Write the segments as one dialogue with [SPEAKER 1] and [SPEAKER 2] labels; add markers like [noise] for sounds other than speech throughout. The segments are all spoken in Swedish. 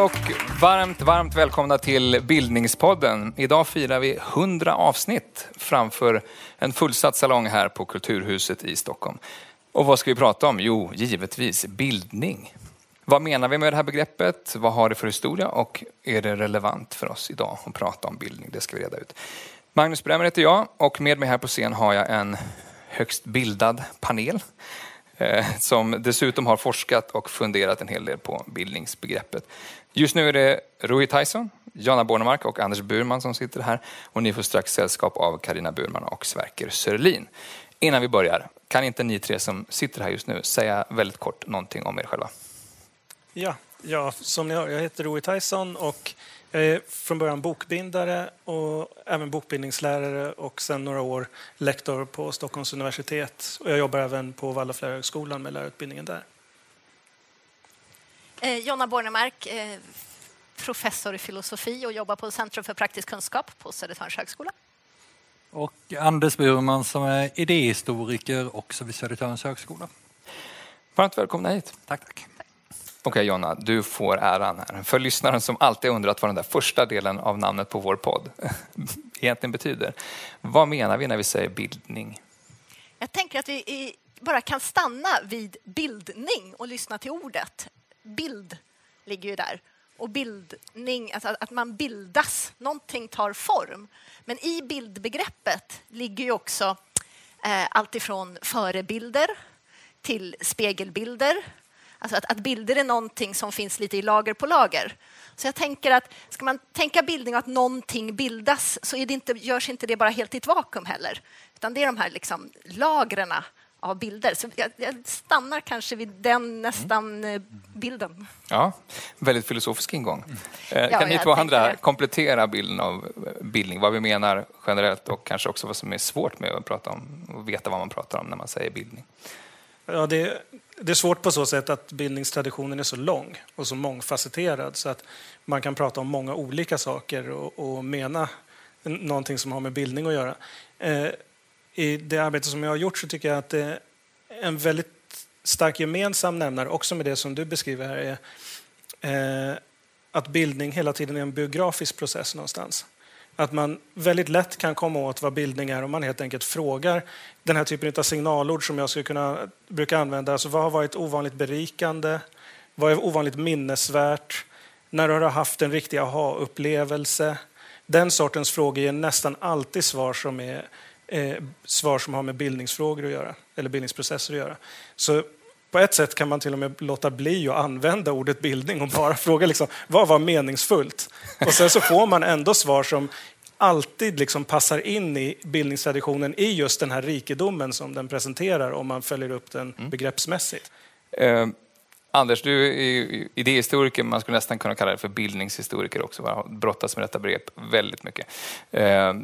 [SPEAKER 1] och varmt, varmt välkomna till Bildningspodden. Idag firar vi 100 avsnitt framför en fullsatt salong här på Kulturhuset i Stockholm. Och vad ska vi prata om? Jo, givetvis bildning. Vad menar vi med det här begreppet? Vad har det för historia och är det relevant för oss idag att prata om bildning? Det ska vi reda ut. Magnus Bremmer heter jag och med mig här på scen har jag en högst bildad panel eh, som dessutom har forskat och funderat en hel del på bildningsbegreppet. Just nu är det Rui Tyson, Jana Bornemark och Anders Burman som sitter här och ni får strax sällskap av Karina Burman och Sverker Sörlin. Innan vi börjar, kan inte ni tre som sitter här just nu säga väldigt kort någonting om er själva?
[SPEAKER 2] Ja, ja som ni hör, jag heter Rui Tyson och jag är från början bokbindare och även bokbindningslärare och sedan några år lektor på Stockholms universitet. Och jag jobbar även på Waldorflärarhögskolan med lärarutbildningen där.
[SPEAKER 3] Eh, Jonna Bornemark, eh, professor i filosofi och jobbar på Centrum för praktisk kunskap på Södertörns högskola.
[SPEAKER 4] Och Anders Burman som är idéhistoriker också vid Södertörns högskola.
[SPEAKER 1] Varmt välkomna hit.
[SPEAKER 4] Tack, tack.
[SPEAKER 1] Okej Jonna, du får äran här. För lyssnaren som alltid undrat vad den där första delen av namnet på vår podd [laughs] egentligen betyder. Vad menar vi när vi säger bildning?
[SPEAKER 3] Jag tänker att vi bara kan stanna vid bildning och lyssna till ordet. Bild ligger ju där. Och bildning, alltså att man bildas, någonting tar form. Men i bildbegreppet ligger ju också eh, allt ifrån förebilder till spegelbilder, Alltså att, att, bilder är någonting som finns lite i lager på lager. Så jag tänker att ska man tänka bildning och att någonting bildas så är det inte, görs inte det bara helt i ett vakuum heller. Utan det är de här liksom lagren av bilder. Så jag, jag, stannar kanske vid den nästan mm. bilden.
[SPEAKER 1] Ja, väldigt filosofisk ingång. Mm. Kan ni två andra komplettera bilden av bildning? Vad vi menar generellt och kanske också vad som är svårt med att prata om och veta vad man pratar om när man säger bildning?
[SPEAKER 2] Ja, det, det är svårt på så sätt att bildningstraditionen är så lång och så mångfacetterad så att man kan prata om många olika saker och, och mena någonting som har med bildning att göra. Eh, i det arbete som jag har gjort så tycker jag att det är en väldigt stark gemensam nämnare, också med det som du beskriver här, är eh, att bildning hela tiden är en biografisk process någonstans. Att man väldigt lätt kan komma åt vad bildning är om man helt enkelt frågar den här typen av signalord som jag skulle kunna brukar använda. Alltså vad har varit ovanligt berikande? Vad är ovanligt minnesvärt? När har du haft en riktig aha-upplevelse? Den sortens frågor ger nästan alltid svar som, är, eh, svar som har med bildningsfrågor att göra, eller bildningsprocesser att göra. Så på ett sätt kan man till och med låta bli att använda ordet bildning och bara [laughs] fråga liksom, vad var meningsfullt? Och sen så får man ändå svar som alltid liksom passar in i bildningstraditionen i just den här rikedomen som den presenterar om man följer upp den mm. begreppsmässigt.
[SPEAKER 1] Eh, Anders, du är idéhistoriker, man skulle nästan kunna kalla det för bildningshistoriker också, brottas med detta begrepp väldigt mycket. Eh,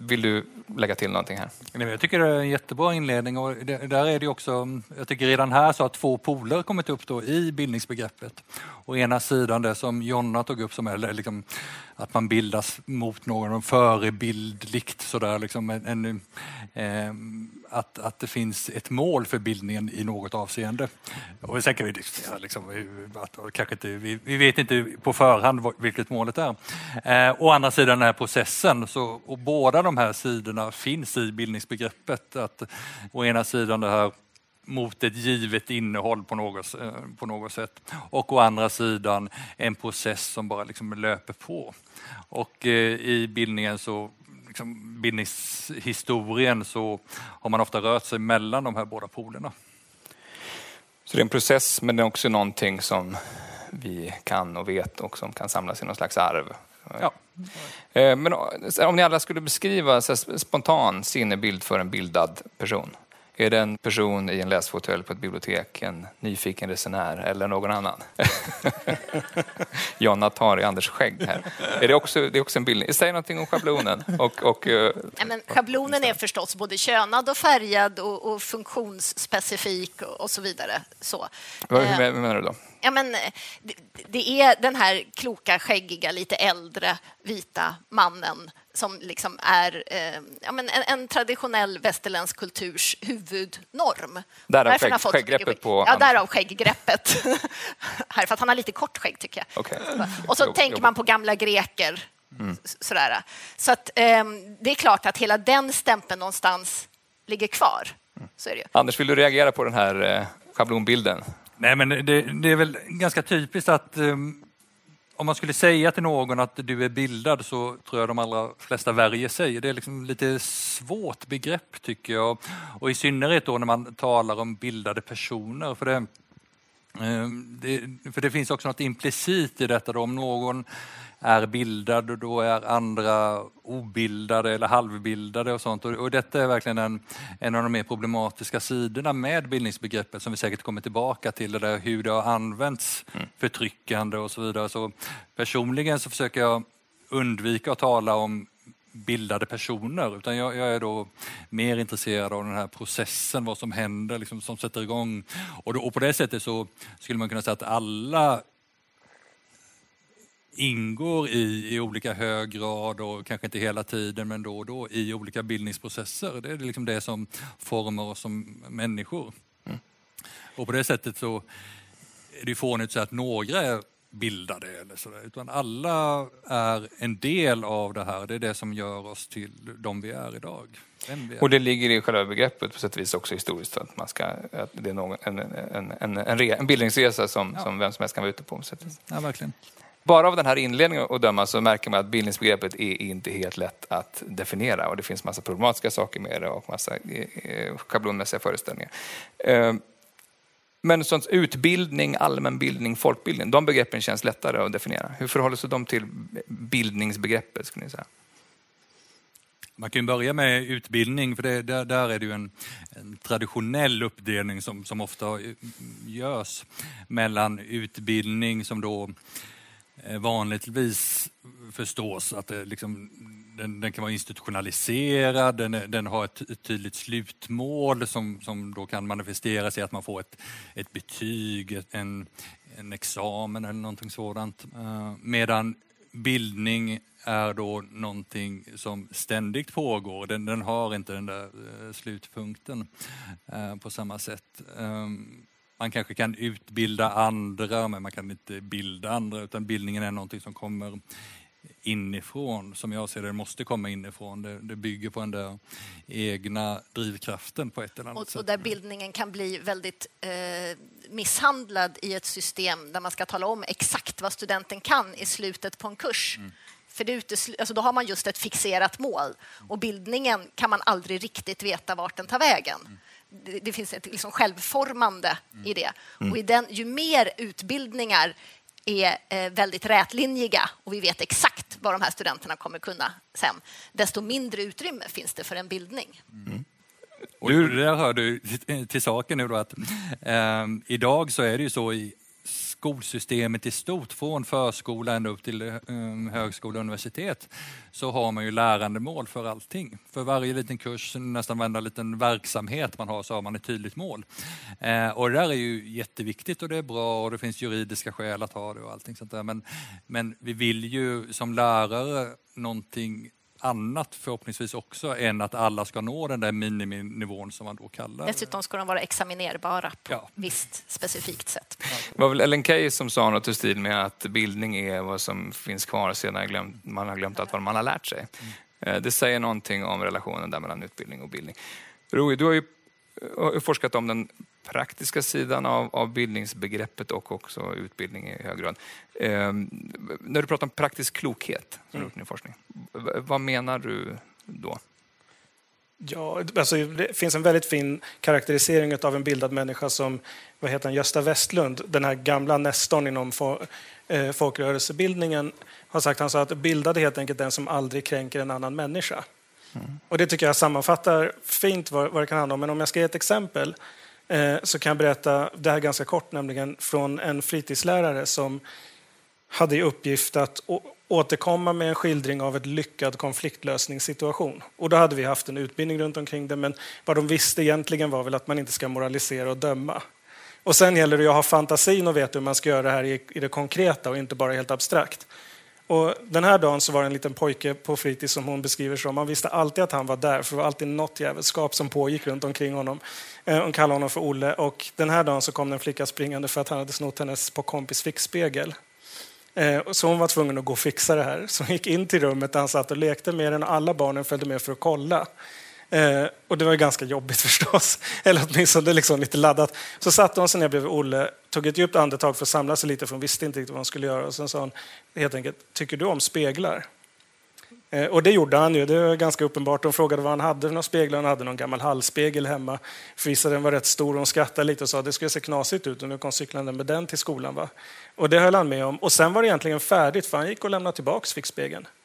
[SPEAKER 1] vill du lägga till någonting här?
[SPEAKER 4] Jag tycker det är en jättebra inledning och där är det också, jag tycker redan här så har två poler kommit upp då i bildningsbegreppet. Å ena sidan det som Jonna tog upp som är liksom att man bildas mot någon förebildligt sådär liksom en, en eh, att, att det finns ett mål för bildningen i något avseende. Och sen kan vi diskutera liksom, att, kanske inte, vi, vi, vet inte på förhand vilket målet är. Eh, å andra sidan den här processen, så, och båda de här sidorna finns i bildningsbegreppet. Att, å ena sidan det här mot ett givet innehåll på något, eh, på något sätt. Och å andra sidan en process som bara liksom löper på. Och eh, i bildningen så liksom, bildningshistorien så har man ofta rört sig mellan de här båda polerna.
[SPEAKER 1] Så det är en process men det är också någonting som vi kan och vet och som kan samlas i någon slags arv.
[SPEAKER 4] Ja.
[SPEAKER 1] Eh, men om ni alla skulle beskriva spontan sinnebild för en bildad person? Är det en person i en läsfåtölj på ett bibliotek, en nyfiken resenär eller någon annan? [laughs] Jonna tar i Anders skägg här. Är det, också, det är också en bild. Säg någonting om schablonen. Och, och,
[SPEAKER 3] ja, men schablonen är förstås både könad och färgad och, och funktionsspecifik och, och, så vidare. Så.
[SPEAKER 1] Hur menar du då?
[SPEAKER 3] Ja, men, det, det är den här kloka, skäggiga, lite äldre vita mannen som liksom är eh, ja, men en, en, traditionell västerländsk kulturs huvudnorm.
[SPEAKER 1] Därav skägg, skägggreppet på...
[SPEAKER 3] Ja, därav skägggreppet. [laughs] här, för att han har lite kort skägg, tycker jag.
[SPEAKER 1] Okay.
[SPEAKER 3] Och så jo, tänker jo. man på gamla greker. Mm. Sådär. Så att, eh, det är klart att hela den stämpeln någonstans ligger kvar. Mm.
[SPEAKER 1] Anders, vill du reagera på den här eh, schablonbilden?
[SPEAKER 4] Nej, men det, det, är väl ganska typiskt att um, om man skulle säga till någon att du är bildad så tror jag de allra flesta värjer sig. Det är liksom lite svårt begrepp tycker jag. Och i synnerhet då när man talar om bildade personer. För det, det, för det finns också något implicit i detta. Då. Om någon är bildad och då är andra obildade eller halvbildade och sånt. Och, detta är verkligen en, en av de mer problematiska sidorna med bildningsbegreppet som vi säkert kommer tillbaka till, det där hur det har använts mm. förtryckande och så vidare. Så personligen så försöker jag undvika att tala om bildade personer, utan jag, jag, är då mer intresserad av den här processen, vad som händer, liksom, som sätter igång. Och, då, och på det sättet så skulle man kunna säga att alla ingår i, i olika hög grad och kanske inte hela tiden men då och då i olika bildningsprocesser. Det är liksom det som formar oss som människor. Mm. Och på det sättet så är det fånigt att säga att några är bildade eller så utan alla är en del av det här. Det är det som gör oss till de vi är idag.
[SPEAKER 1] Är. Och det ligger i själva begreppet på sätt och vis också historiskt att, man ska, att det är någon, en, en, en, en, en bildningsresa som, ja. som vem som helst kan vara ute på. på sätt
[SPEAKER 4] Ja, verkligen.
[SPEAKER 1] Bara av den här inledningen att döma så märker man att bildningsbegreppet är inte helt lätt att definiera och det finns massa problematiska saker med det och massa eh, schablonmässiga föreställningar. Men sånt, utbildning, allmänbildning, folkbildning, de begreppen känns lättare att definiera. Hur förhåller sig de till bildningsbegreppet? Skulle ni säga?
[SPEAKER 4] Man kan börja med utbildning, för det, där, där, är det ju en, en, traditionell uppdelning som, som ofta görs mellan utbildning som då eh, vanligtvis förstås att det liksom, den, den, kan vara institutionaliserad, den, den har ett, ett, tydligt slutmål som, som då kan manifestera sig att man får ett, ett betyg, en, en examen eller någonting sådant. Eh, medan bildning är då någonting som ständigt pågår. Den, den har inte den där eh, slutpunkten eh, på samma sätt. Ehm, man kanske kan utbilda andra, men man kan inte bilda andra, utan bildningen är någonting som kommer inifrån, som jag ser det, måste komma inifrån. Det, det bygger på den där egna drivkraften på ett eller annat
[SPEAKER 3] och,
[SPEAKER 4] sätt.
[SPEAKER 3] Och där bildningen kan bli väldigt eh, misshandlad i ett system där man ska tala om exakt vad studenten kan i slutet på en kurs. Mm. För det alltså då har man just ett fixerat mål och bildningen kan man aldrig riktigt veta vart den tar vägen. Mm det, finns ett liksom självformande mm. i det. Mm. Och i den, ju mer utbildningar är eh, väldigt rätlinjiga och vi vet exakt vad de här studenterna kommer kunna sen, desto mindre utrymme finns det för en bildning.
[SPEAKER 4] Mm. Och det där hör du till saken nu då att eh, idag så är det ju så i skolsystemet i stort, från förskola ända upp till eh, högskola och universitet, så har man ju lärandemål för allting. För varje liten kurs, nästan varenda liten verksamhet man har, så har man ett tydligt mål. Eh, och det där är ju jätteviktigt och det är bra och det finns juridiska skäl att ha det och allting sånt där. Men, men vi vill ju som lärare någonting annat förhoppningsvis också än att alla ska nå den där miniminivån som man då kallar
[SPEAKER 3] Dessutom ska de vara examinerbara på ja. visst specifikt sätt.
[SPEAKER 1] Det var väl Ellen Key som sa något i stil med att bildning är vad som finns kvar sedan man har glömt allt vad man har lärt sig. Mm. Det säger någonting om relationen där mellan utbildning och bildning. Rui, du har ju forskat om den praktiska sidan av, av bildningsbegreppet och också utbildning i hög grad. Eh, när du pratar om praktisk klokhet, som mm. gjort forskning, vad menar du då?
[SPEAKER 2] Ja, alltså, det finns en väldigt fin karaktärisering av en bildad människa som vad heter han, Gösta Westlund, den här gamla nestorn inom eh, folkrörelsebildningen, har sagt han sa att bildad är helt enkelt den som aldrig kränker en annan människa. Mm. Och Det tycker jag sammanfattar fint vad, vad det kan handla om. Men om jag ska ge ett exempel Eh, så kan jag berätta det här ganska kort, nämligen från en fritidslärare som hade i uppgift att återkomma med en skildring av ett lyckad konfliktlösningssituation. Och då hade vi haft en utbildning runt omkring det, men vad de visste egentligen var väl att man inte ska moralisera och döma. Och sen gäller det att ha fantasin och veta hur man ska göra det här i, i det konkreta och inte bara helt abstrakt. Och den här dagen så var det en liten pojke på fritids som hon beskriver som. Man visste alltid att han var där, för det var alltid något jävelskap som pågick runt omkring honom. Eh, hon kallade honom för Olle. Och den här dagen så kom en flicka springande för att han hade snott hennes på kompis fickspegel. Eh, så hon var tvungen att gå och fixa det här. Så hon gick in till rummet där han satt och lekte med den och alla barnen följde med för att kolla. Eh, och det var ganska jobbigt [laughs] förstås, eller åtminstone liksom lite laddat. Så satte hon sig ner bredvid Olle, tog ett djupt andetag för att samla sig lite, för hon visste inte riktigt vad hon skulle göra. Och sen sa hon helt enkelt, tycker du om speglar? Eh, och det gjorde han ju, det var ganska uppenbart. Hon frågade vad han hade för några speglar. Han hade någon gammal hallspegel hemma. För den var rätt stor. Hon skrattade lite och sa det skulle se knasigt ut och nu kom cyklande med den till skolan. Va? Och det höll han med om. Och sen var det egentligen färdigt för han gick och lämnade tillbaka fickspegeln. spegeln.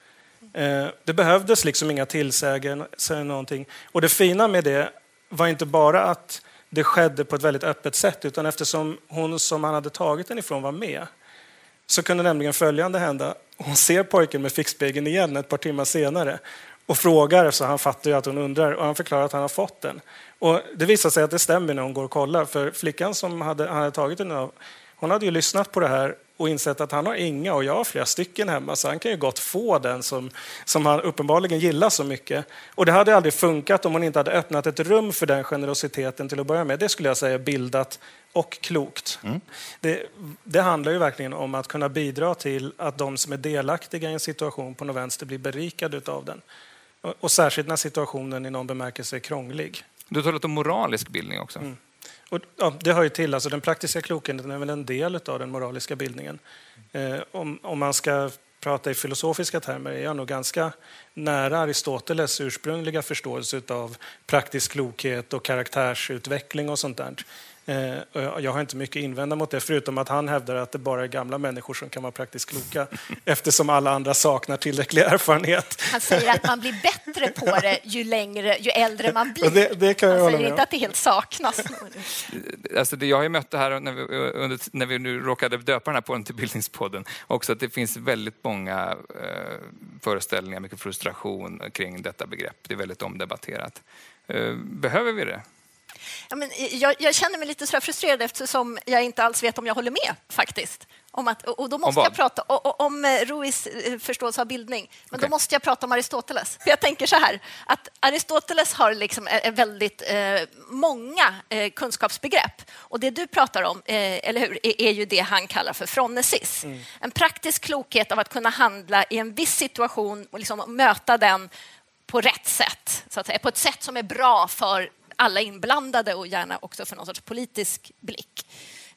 [SPEAKER 2] Eh, det behövdes liksom inga tillsägelser någonting. Och det fina med det var inte bara att det skedde på ett väldigt öppet sätt utan eftersom hon som han hade tagit den ifrån var med så kunde nämligen följande hända. Hon ser pojken med fickspegeln igen ett par timmar senare och frågar, så han fattar ju att hon undrar, och han förklarar att han har fått den. Och det visar sig att det stämmer när hon går och kollar, för flickan som hade, han hade tagit den av, hon hade ju lyssnat på det här och insett att han har inga och jag har flera stycken hemma så han kan ju gott få den som, som han uppenbarligen gillar så mycket. Och det hade aldrig funkat om hon inte hade öppnat ett rum för den generositeten till att börja med. Det skulle jag säga bildat och klokt. Mm. Det, det, handlar ju verkligen om att kunna bidra till att de som är delaktiga i en situation på något vänster blir berikade av den. Och, och särskilt när situationen i någon bemärkelse är krånglig.
[SPEAKER 1] Du har talat om moralisk bildning också. Mm.
[SPEAKER 2] Och, ja, det hör ju till. Alltså, den praktiska klokheten är väl en del av den moraliska bildningen. Eh, om, om man ska prata i filosofiska termer är jag nog ganska nära Aristoteles ursprungliga förståelse av praktisk klokhet och karaktärsutveckling och sånt där. Eh, jag har inte mycket att invända mot det, förutom att han hävdar att det bara är gamla människor som kan vara praktiskt kloka, [laughs] eftersom alla andra saknar tillräcklig erfarenhet.
[SPEAKER 3] Han säger att man blir bättre på det ju, längre, ju äldre man blir.
[SPEAKER 2] Det, det kan jag
[SPEAKER 3] han säger inte att det helt saknas.
[SPEAKER 1] Alltså det, jag har ju mött det här när vi, under, när vi nu råkade döpa den här podden till Bildningspodden, också att det finns väldigt många eh, föreställningar, mycket frustration kring detta begrepp. Det är väldigt omdebatterat. Eh, behöver vi det?
[SPEAKER 3] Ja, men jag, jag, känner mig lite så frustrerad eftersom jag inte alls vet om jag håller med faktiskt. Om att, och då måste om jag prata om eh, Ruiz eh, förståelse av bildning. Men okay. då måste jag prata om Aristoteles. För jag tänker så här, att Aristoteles har liksom väldigt eh, många eh, kunskapsbegrepp. Och det du pratar om, eh, eller hur, är, är, ju det han kallar för fronesis. Mm. En praktisk klokhet av att kunna handla i en viss situation och liksom möta den på rätt sätt, så att säga, på ett sätt som är bra för alla inblandade och gärna också för någon sorts politisk blick.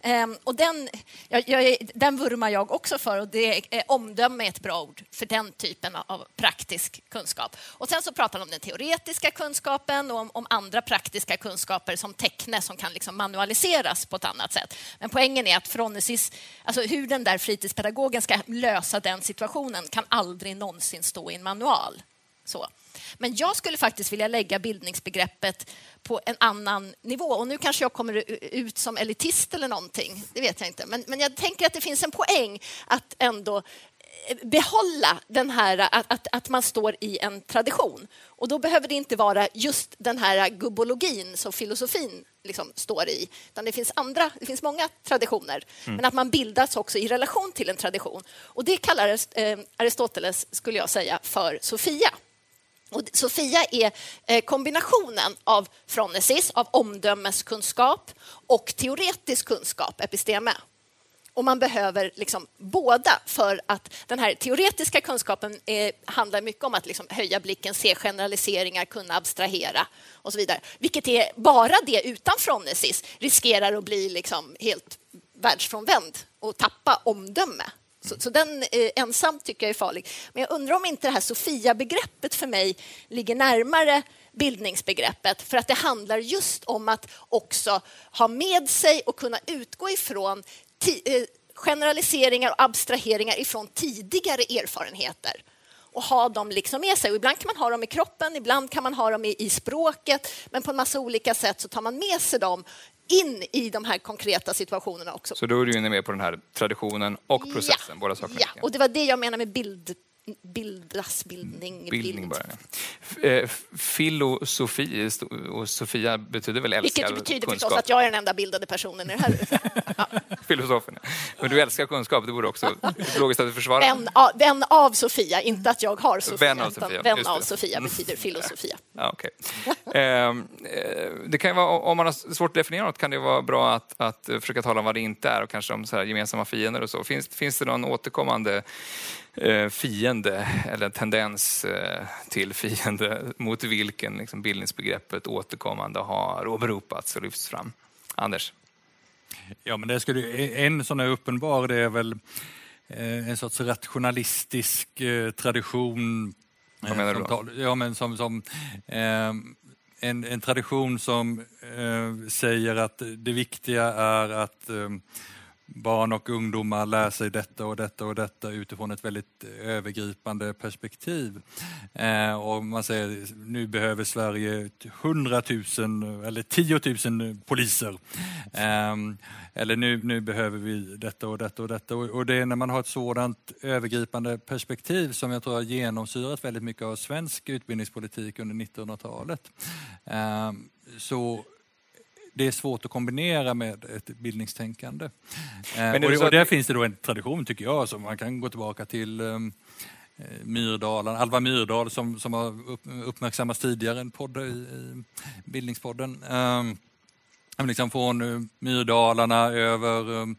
[SPEAKER 3] Um, och den, jag, jag, den vurmar jag också för och det är, omdöme är ett bra ord för den typen av praktisk kunskap. Och sen så pratar han om den teoretiska kunskapen och om, om andra praktiska kunskaper som teckne som kan liksom manualiseras på ett annat sätt. Men poängen är att Fronesis, alltså hur den där fritidspedagogen ska lösa den situationen kan aldrig någonsin stå i en manual. Så. Men jag skulle faktiskt vilja lägga bildningsbegreppet på en annan nivå. Och nu kanske jag kommer ut som elitist eller någonting, det vet jag inte. Men, men jag tänker att det finns en poäng att ändå eh, behålla den här att, att, att, man står i en tradition. Och då behöver det inte vara just den här gubbologin som filosofin liksom står i. Utan det finns andra, det finns många traditioner. Mm. Men att man bildas också i relation till en tradition. Och det kallar eh, Aristoteles, skulle jag säga, för Sofia. Och Sofia är eh, kombinationen av fronesis, av omdömeskunskap och teoretisk kunskap, episteme. Och man behöver liksom båda för att den här teoretiska kunskapen är, handlar mycket om att liksom höja blicken, se generaliseringar, kunna abstrahera och så vidare. Vilket är bara det utan fronesis riskerar att bli liksom helt världsfrånvänd och tappa omdöme. Så, så, den eh, ensam tycker jag är farlig. Men jag undrar om inte det här Sofia-begreppet för mig ligger närmare bildningsbegreppet för att det handlar just om att också ha med sig och kunna utgå ifrån eh, generaliseringar och abstraheringar ifrån tidigare erfarenheter och ha dem liksom med sig. Och ibland kan man ha dem i kroppen, ibland kan man ha dem i, i språket men på en massa olika sätt så tar man med sig dem in i de här konkreta situationerna också.
[SPEAKER 1] Så då är du inne mer på den här traditionen och processen,
[SPEAKER 3] ja.
[SPEAKER 1] båda sakerna?
[SPEAKER 3] Ja, och det var det jag menar med bild bildas, bildning,
[SPEAKER 1] Bildning
[SPEAKER 3] bild.
[SPEAKER 1] bara. Eh, Filosofi och Sofia betyder väl älskar
[SPEAKER 3] Vilket betyder
[SPEAKER 1] kunskap?
[SPEAKER 3] förstås att jag är den enda bildade personen i det här. [laughs]
[SPEAKER 1] Filosofen. ja. Men du älskar kunskap, det borde också [laughs] logiskt att du försvarar.
[SPEAKER 3] Vän av, vän av Sofia, inte att jag har Sofia.
[SPEAKER 1] Vän av Sofia,
[SPEAKER 3] vän av. Sofia betyder filosofia. [laughs]
[SPEAKER 1] Ja, okej. Ehm, eh, det kan vara, om man har svårt att definiera något kan det vara bra att, att försöka tala om vad det inte är och kanske om så här gemensamma fiender och så. Finns, finns det någon återkommande fiende eller tendens eh, till fiende [laughs] mot vilken liksom, bildningsbegreppet återkommande har åberopats och lyfts fram? Anders?
[SPEAKER 4] Ja, men det skulle, en sån här uppenbar det är väl eh, en sorts rationalistisk eh, tradition.
[SPEAKER 1] Vad menar du då?
[SPEAKER 4] Ja, men som, som eh, en, en tradition som eh, säger att det viktiga är att eh, barn och ungdomar lär sig detta och detta och detta utifrån ett väldigt övergripande perspektiv. Eh, och man säger nu behöver Sverige 100 000 eller 10 000 poliser. Eh, eller nu, nu behöver vi detta och detta och detta. Och, och det är när man har ett sådant övergripande perspektiv som jag tror har genomsyrat väldigt mycket av svensk utbildningspolitik under 1900-talet. Eh, så det är svårt att kombinera med ett bildningstänkande. Eh,
[SPEAKER 1] det
[SPEAKER 4] och, och
[SPEAKER 1] att
[SPEAKER 4] där
[SPEAKER 1] det-
[SPEAKER 4] finns det då en tradition tycker jag, som man kan gå tillbaka till um, Myrdalen, Alva Myrdal som, som har upp, uppmärksammats tidigare en podd i, i Bildningspodden. Um, liksom från uh, Myrdalarna över um,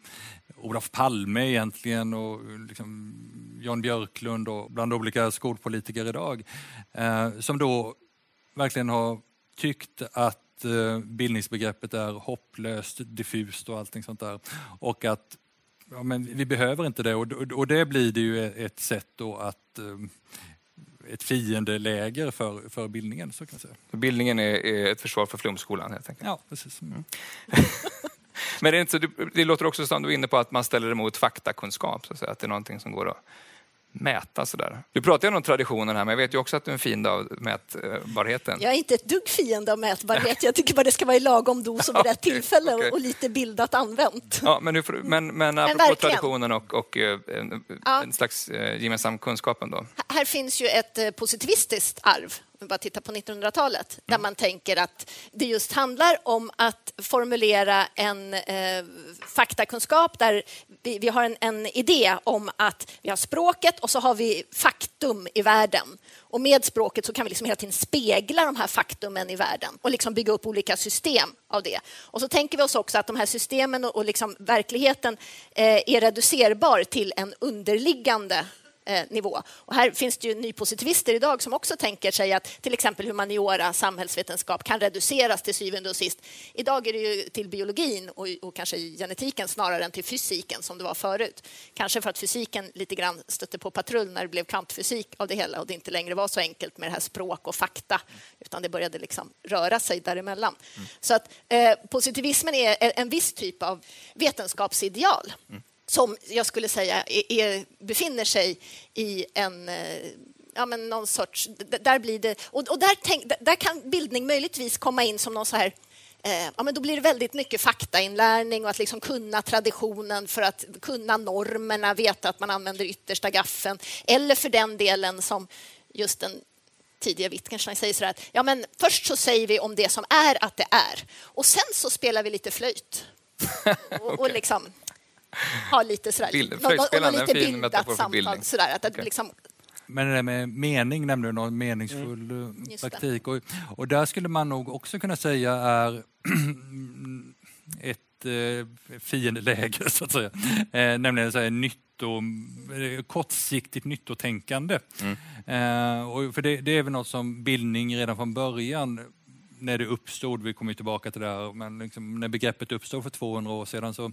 [SPEAKER 4] Olof Palme egentligen och liksom Jan Björklund och bland olika skolpolitiker idag. Eh, som då verkligen har tyckt att eh, bildningsbegreppet är hopplöst, diffust och allting sånt där. Och att ja, men vi behöver inte det och, och, det blir det ju ett sätt då att eh, ett fiendeläger för, för bildningen. Så kan säga.
[SPEAKER 1] Bildningen är, är ett försvar för flumskolan helt enkelt.
[SPEAKER 4] Ja, precis. Mm. [laughs]
[SPEAKER 1] Men det, är inte det låter också som du är inne på att man ställer emot faktakunskap, så att, säga, att det är någonting som går att mäta sådär. Du pratar ju om traditionen här, men jag vet ju också att du är en fiende av mätbarheten.
[SPEAKER 3] Jag är inte ett dugg fiende av mätbarhet. [laughs] Jag tycker bara det ska vara i lagom dos och vid rätt tillfälle
[SPEAKER 1] okej.
[SPEAKER 3] och lite bildat använt.
[SPEAKER 1] Ja, men, får, men, men apropå
[SPEAKER 3] verkligen.
[SPEAKER 1] traditionen och, och eh, en,
[SPEAKER 3] Ja.
[SPEAKER 1] en slags eh, gemensam kunskapen då.
[SPEAKER 3] Här finns ju ett eh, positivistiskt arv, vi bara tittar på 1900-talet, där man tänker att det just handlar om att formulera en eh, faktakunskap där vi, vi har en, en idé om att vi har språket och så har vi faktum i världen. Och med språket så kan vi liksom hela tiden spegla de här faktumen i världen och liksom bygga upp olika system av det. Och så tänker vi oss också att de här systemen och, och liksom verkligheten eh, är reducerbar till en underliggande eh, nivå. Och här finns det ju nypositivister idag som också tänker sig att till exempel humaniora, samhällsvetenskap kan reduceras till syvende och sist. Idag är det ju till biologin och, och kanske genetiken snarare än till fysiken som det var förut. Kanske för att fysiken lite grann stötte på patrull när det blev kvantfysik av det hela och det inte längre var så enkelt med det här språk och fakta utan det började liksom röra sig däremellan. Så att eh, positivismen är en viss typ av vetenskapsideal som jag skulle säga är, är, befinner sig i en eh, ja, men någon sorts... Där blir det, och, och där, tänk, där kan bildning möjligtvis komma in som någon så här eh, Ja, men då blir det väldigt mycket faktainlärning och att liksom kunna traditionen för att kunna normerna, veta att man använder yttersta gaffeln. Eller för den delen som just den tidiga Wittgenstein säger så här att ja, men först så säger vi om det som är att det är och sen så spelar vi lite flöjt. [laughs] Och, och liksom ha lite sådär,
[SPEAKER 1] Bild- flöjtspelande,
[SPEAKER 3] lite
[SPEAKER 1] en fin metafor för
[SPEAKER 3] samtal.
[SPEAKER 1] bildning.
[SPEAKER 3] Sådär, att, att
[SPEAKER 1] Okej.
[SPEAKER 3] liksom,
[SPEAKER 4] Men det där med mening nämnde du, någon meningsfull eh,
[SPEAKER 3] Mm.
[SPEAKER 4] Praktik. Och, och där skulle man nog också kunna säga är [clears throat] ett eh, fiendeläge, [laughs] så att säga. Eh, nämligen så här, nytto, eh, kortsiktigt nyttotänkande. Eh, och för det, det är väl något som bildning redan från början när det uppstod, vi kommer tillbaka till det här, men liksom när begreppet uppstod för 200 år sedan så,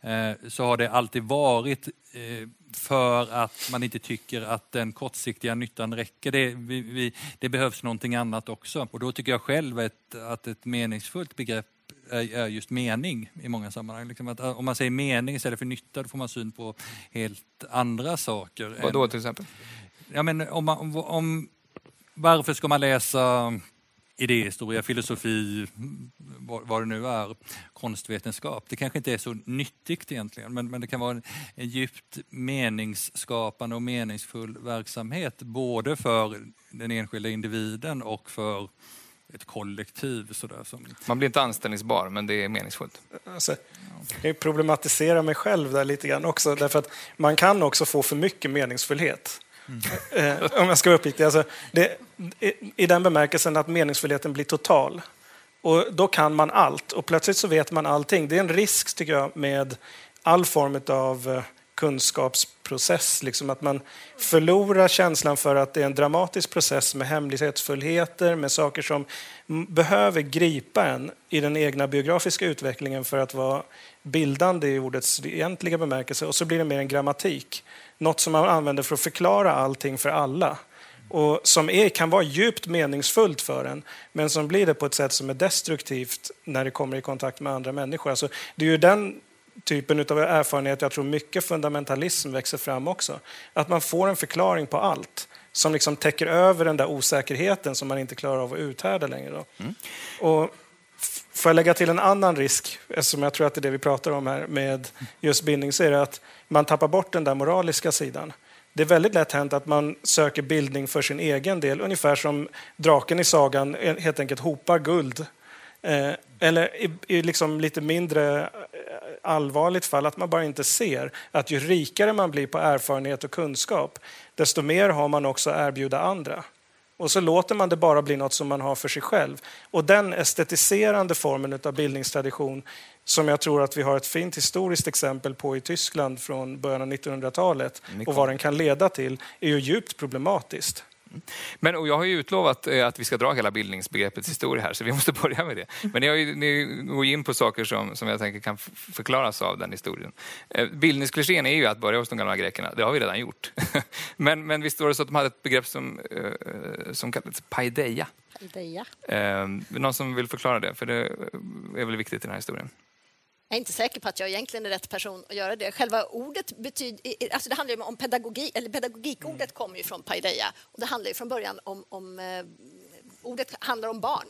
[SPEAKER 4] eh, så har det alltid varit eh, för att man inte tycker att den kortsiktiga nyttan räcker. Det, vi, vi, det behövs någonting annat också. Och då tycker jag själv ett, att ett meningsfullt begrepp är, är just mening i många sammanhang. Liksom att, om man säger mening istället för nytta, då får man syn på helt andra saker.
[SPEAKER 1] Vad då
[SPEAKER 4] än-
[SPEAKER 1] till exempel?
[SPEAKER 4] Ja, men om man, om, om, varför ska man läsa idéhistoria, filosofi, vad, vad det nu är, konstvetenskap. Det kanske inte är så nyttigt egentligen, men, men det kan vara en, en djupt meningsskapande och meningsfull verksamhet, både för den enskilda individen och för ett kollektiv. Sådär, som...
[SPEAKER 1] Man blir inte anställningsbar, men det är meningsfullt.
[SPEAKER 2] Alltså, jag problematisera mig själv där lite grann också, därför att man kan också få för mycket meningsfullhet. Mm. Eh, [laughs] om jag ska vara uppriktig. Alltså, det, i, I den bemärkelsen att meningsfullheten blir total. Och då kan man allt och plötsligt så vet man allting. Det är en risk tycker jag med all form av eh, kunskapsprocess. Liksom att man förlorar känslan för att det är en dramatisk process med hemlighetsfullheter, med saker som behöver gripa en i den egna biografiska utvecklingen för att vara bildande i ordets egentliga bemärkelse. Och så blir det mer en grammatik. Något som man använder för att förklara allting för alla. Och som är, kan vara djupt meningsfullt för en, men som blir det på ett sätt som är destruktivt när det kommer i kontakt med andra människor. Alltså, det är ju den typen av erfarenhet jag tror mycket fundamentalism växer fram också. Att man får en förklaring på allt som liksom täcker över den där osäkerheten som man inte klarar av att uthärda längre. Då. Mm. Och Får jag lägga till en annan risk, eftersom jag tror att det är det vi pratar om här med just bildning, så är det att man tappar bort den där moraliska sidan. Det är väldigt lätt hänt att man söker bildning för sin egen del, ungefär som draken i sagan helt enkelt hopar guld. Eller i, i liksom lite mindre eh, allvarligt fall att man bara inte ser att ju rikare man blir på erfarenhet och kunskap, desto mer har man också att erbjuda andra. Och så låter man det bara bli något som man har för sig själv. Och den estetiserande formen av bildningstradition som jag tror att vi har ett fint historiskt exempel på i Tyskland från början av 1900-talet och vad den kan leda till är ju djupt problematiskt.
[SPEAKER 1] Men och jag har ju utlovat eh, att vi ska dra hela bildningsbegreppets historia här, så vi måste [laughs] börja med det. Men ni, har ju, ni går in på saker som, som jag tänker kan förklaras av den historien. Eh, bildningsklichén är ju att börja hos de gamla grekerna, det har vi redan gjort. [laughs] men, men visst var det så att de hade ett begrepp som, eh, som kallades paideia?
[SPEAKER 3] Paideia.
[SPEAKER 1] Någon som vill förklara det? För det är väl viktigt i den här historien.
[SPEAKER 3] Jag är inte säker på att jag egentligen är rätt person att göra det. Själva ordet betyder... Alltså det handlar om pedagogik, eller pedagogikordet kommer ju från paideia. Och det handlar ju från början om... om eh, ordet handlar om barn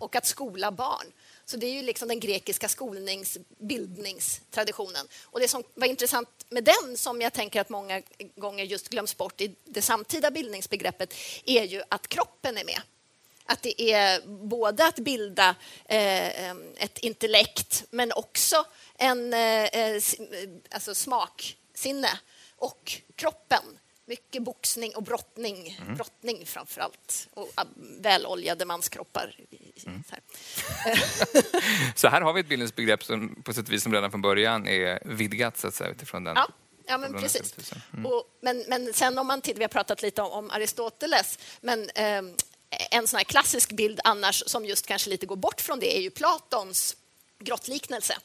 [SPEAKER 3] och att skola barn. Så det är ju liksom den grekiska skolnings, bildningstraditionen. Och det som var intressant med den, som jag tänker att många gånger just glöms bort i det samtida bildningsbegreppet, är ju att kroppen är med. Att det är både att bilda eh, ett intellekt men också en eh, eh alltså smaksinne och kroppen. Mycket boxning och brottning, mm. brottning framför allt. Och ah, väloljade manskroppar. Mm.
[SPEAKER 1] Så, här. [laughs] [laughs] så här har vi ett bildningsbegrepp som på sätt och vis som redan från början är vidgat så att säga, utifrån den.
[SPEAKER 3] Ja. Ja, men precis. Mm. Och, men, men sen om man tittar, vi har pratat lite om, om Aristoteles, men eh, en sån här klassisk bild annars som just kanske lite går bort från det är ju Platons grottliknelse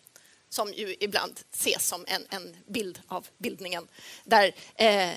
[SPEAKER 3] som ju ibland ses som en, en bild av bildningen. Där eh,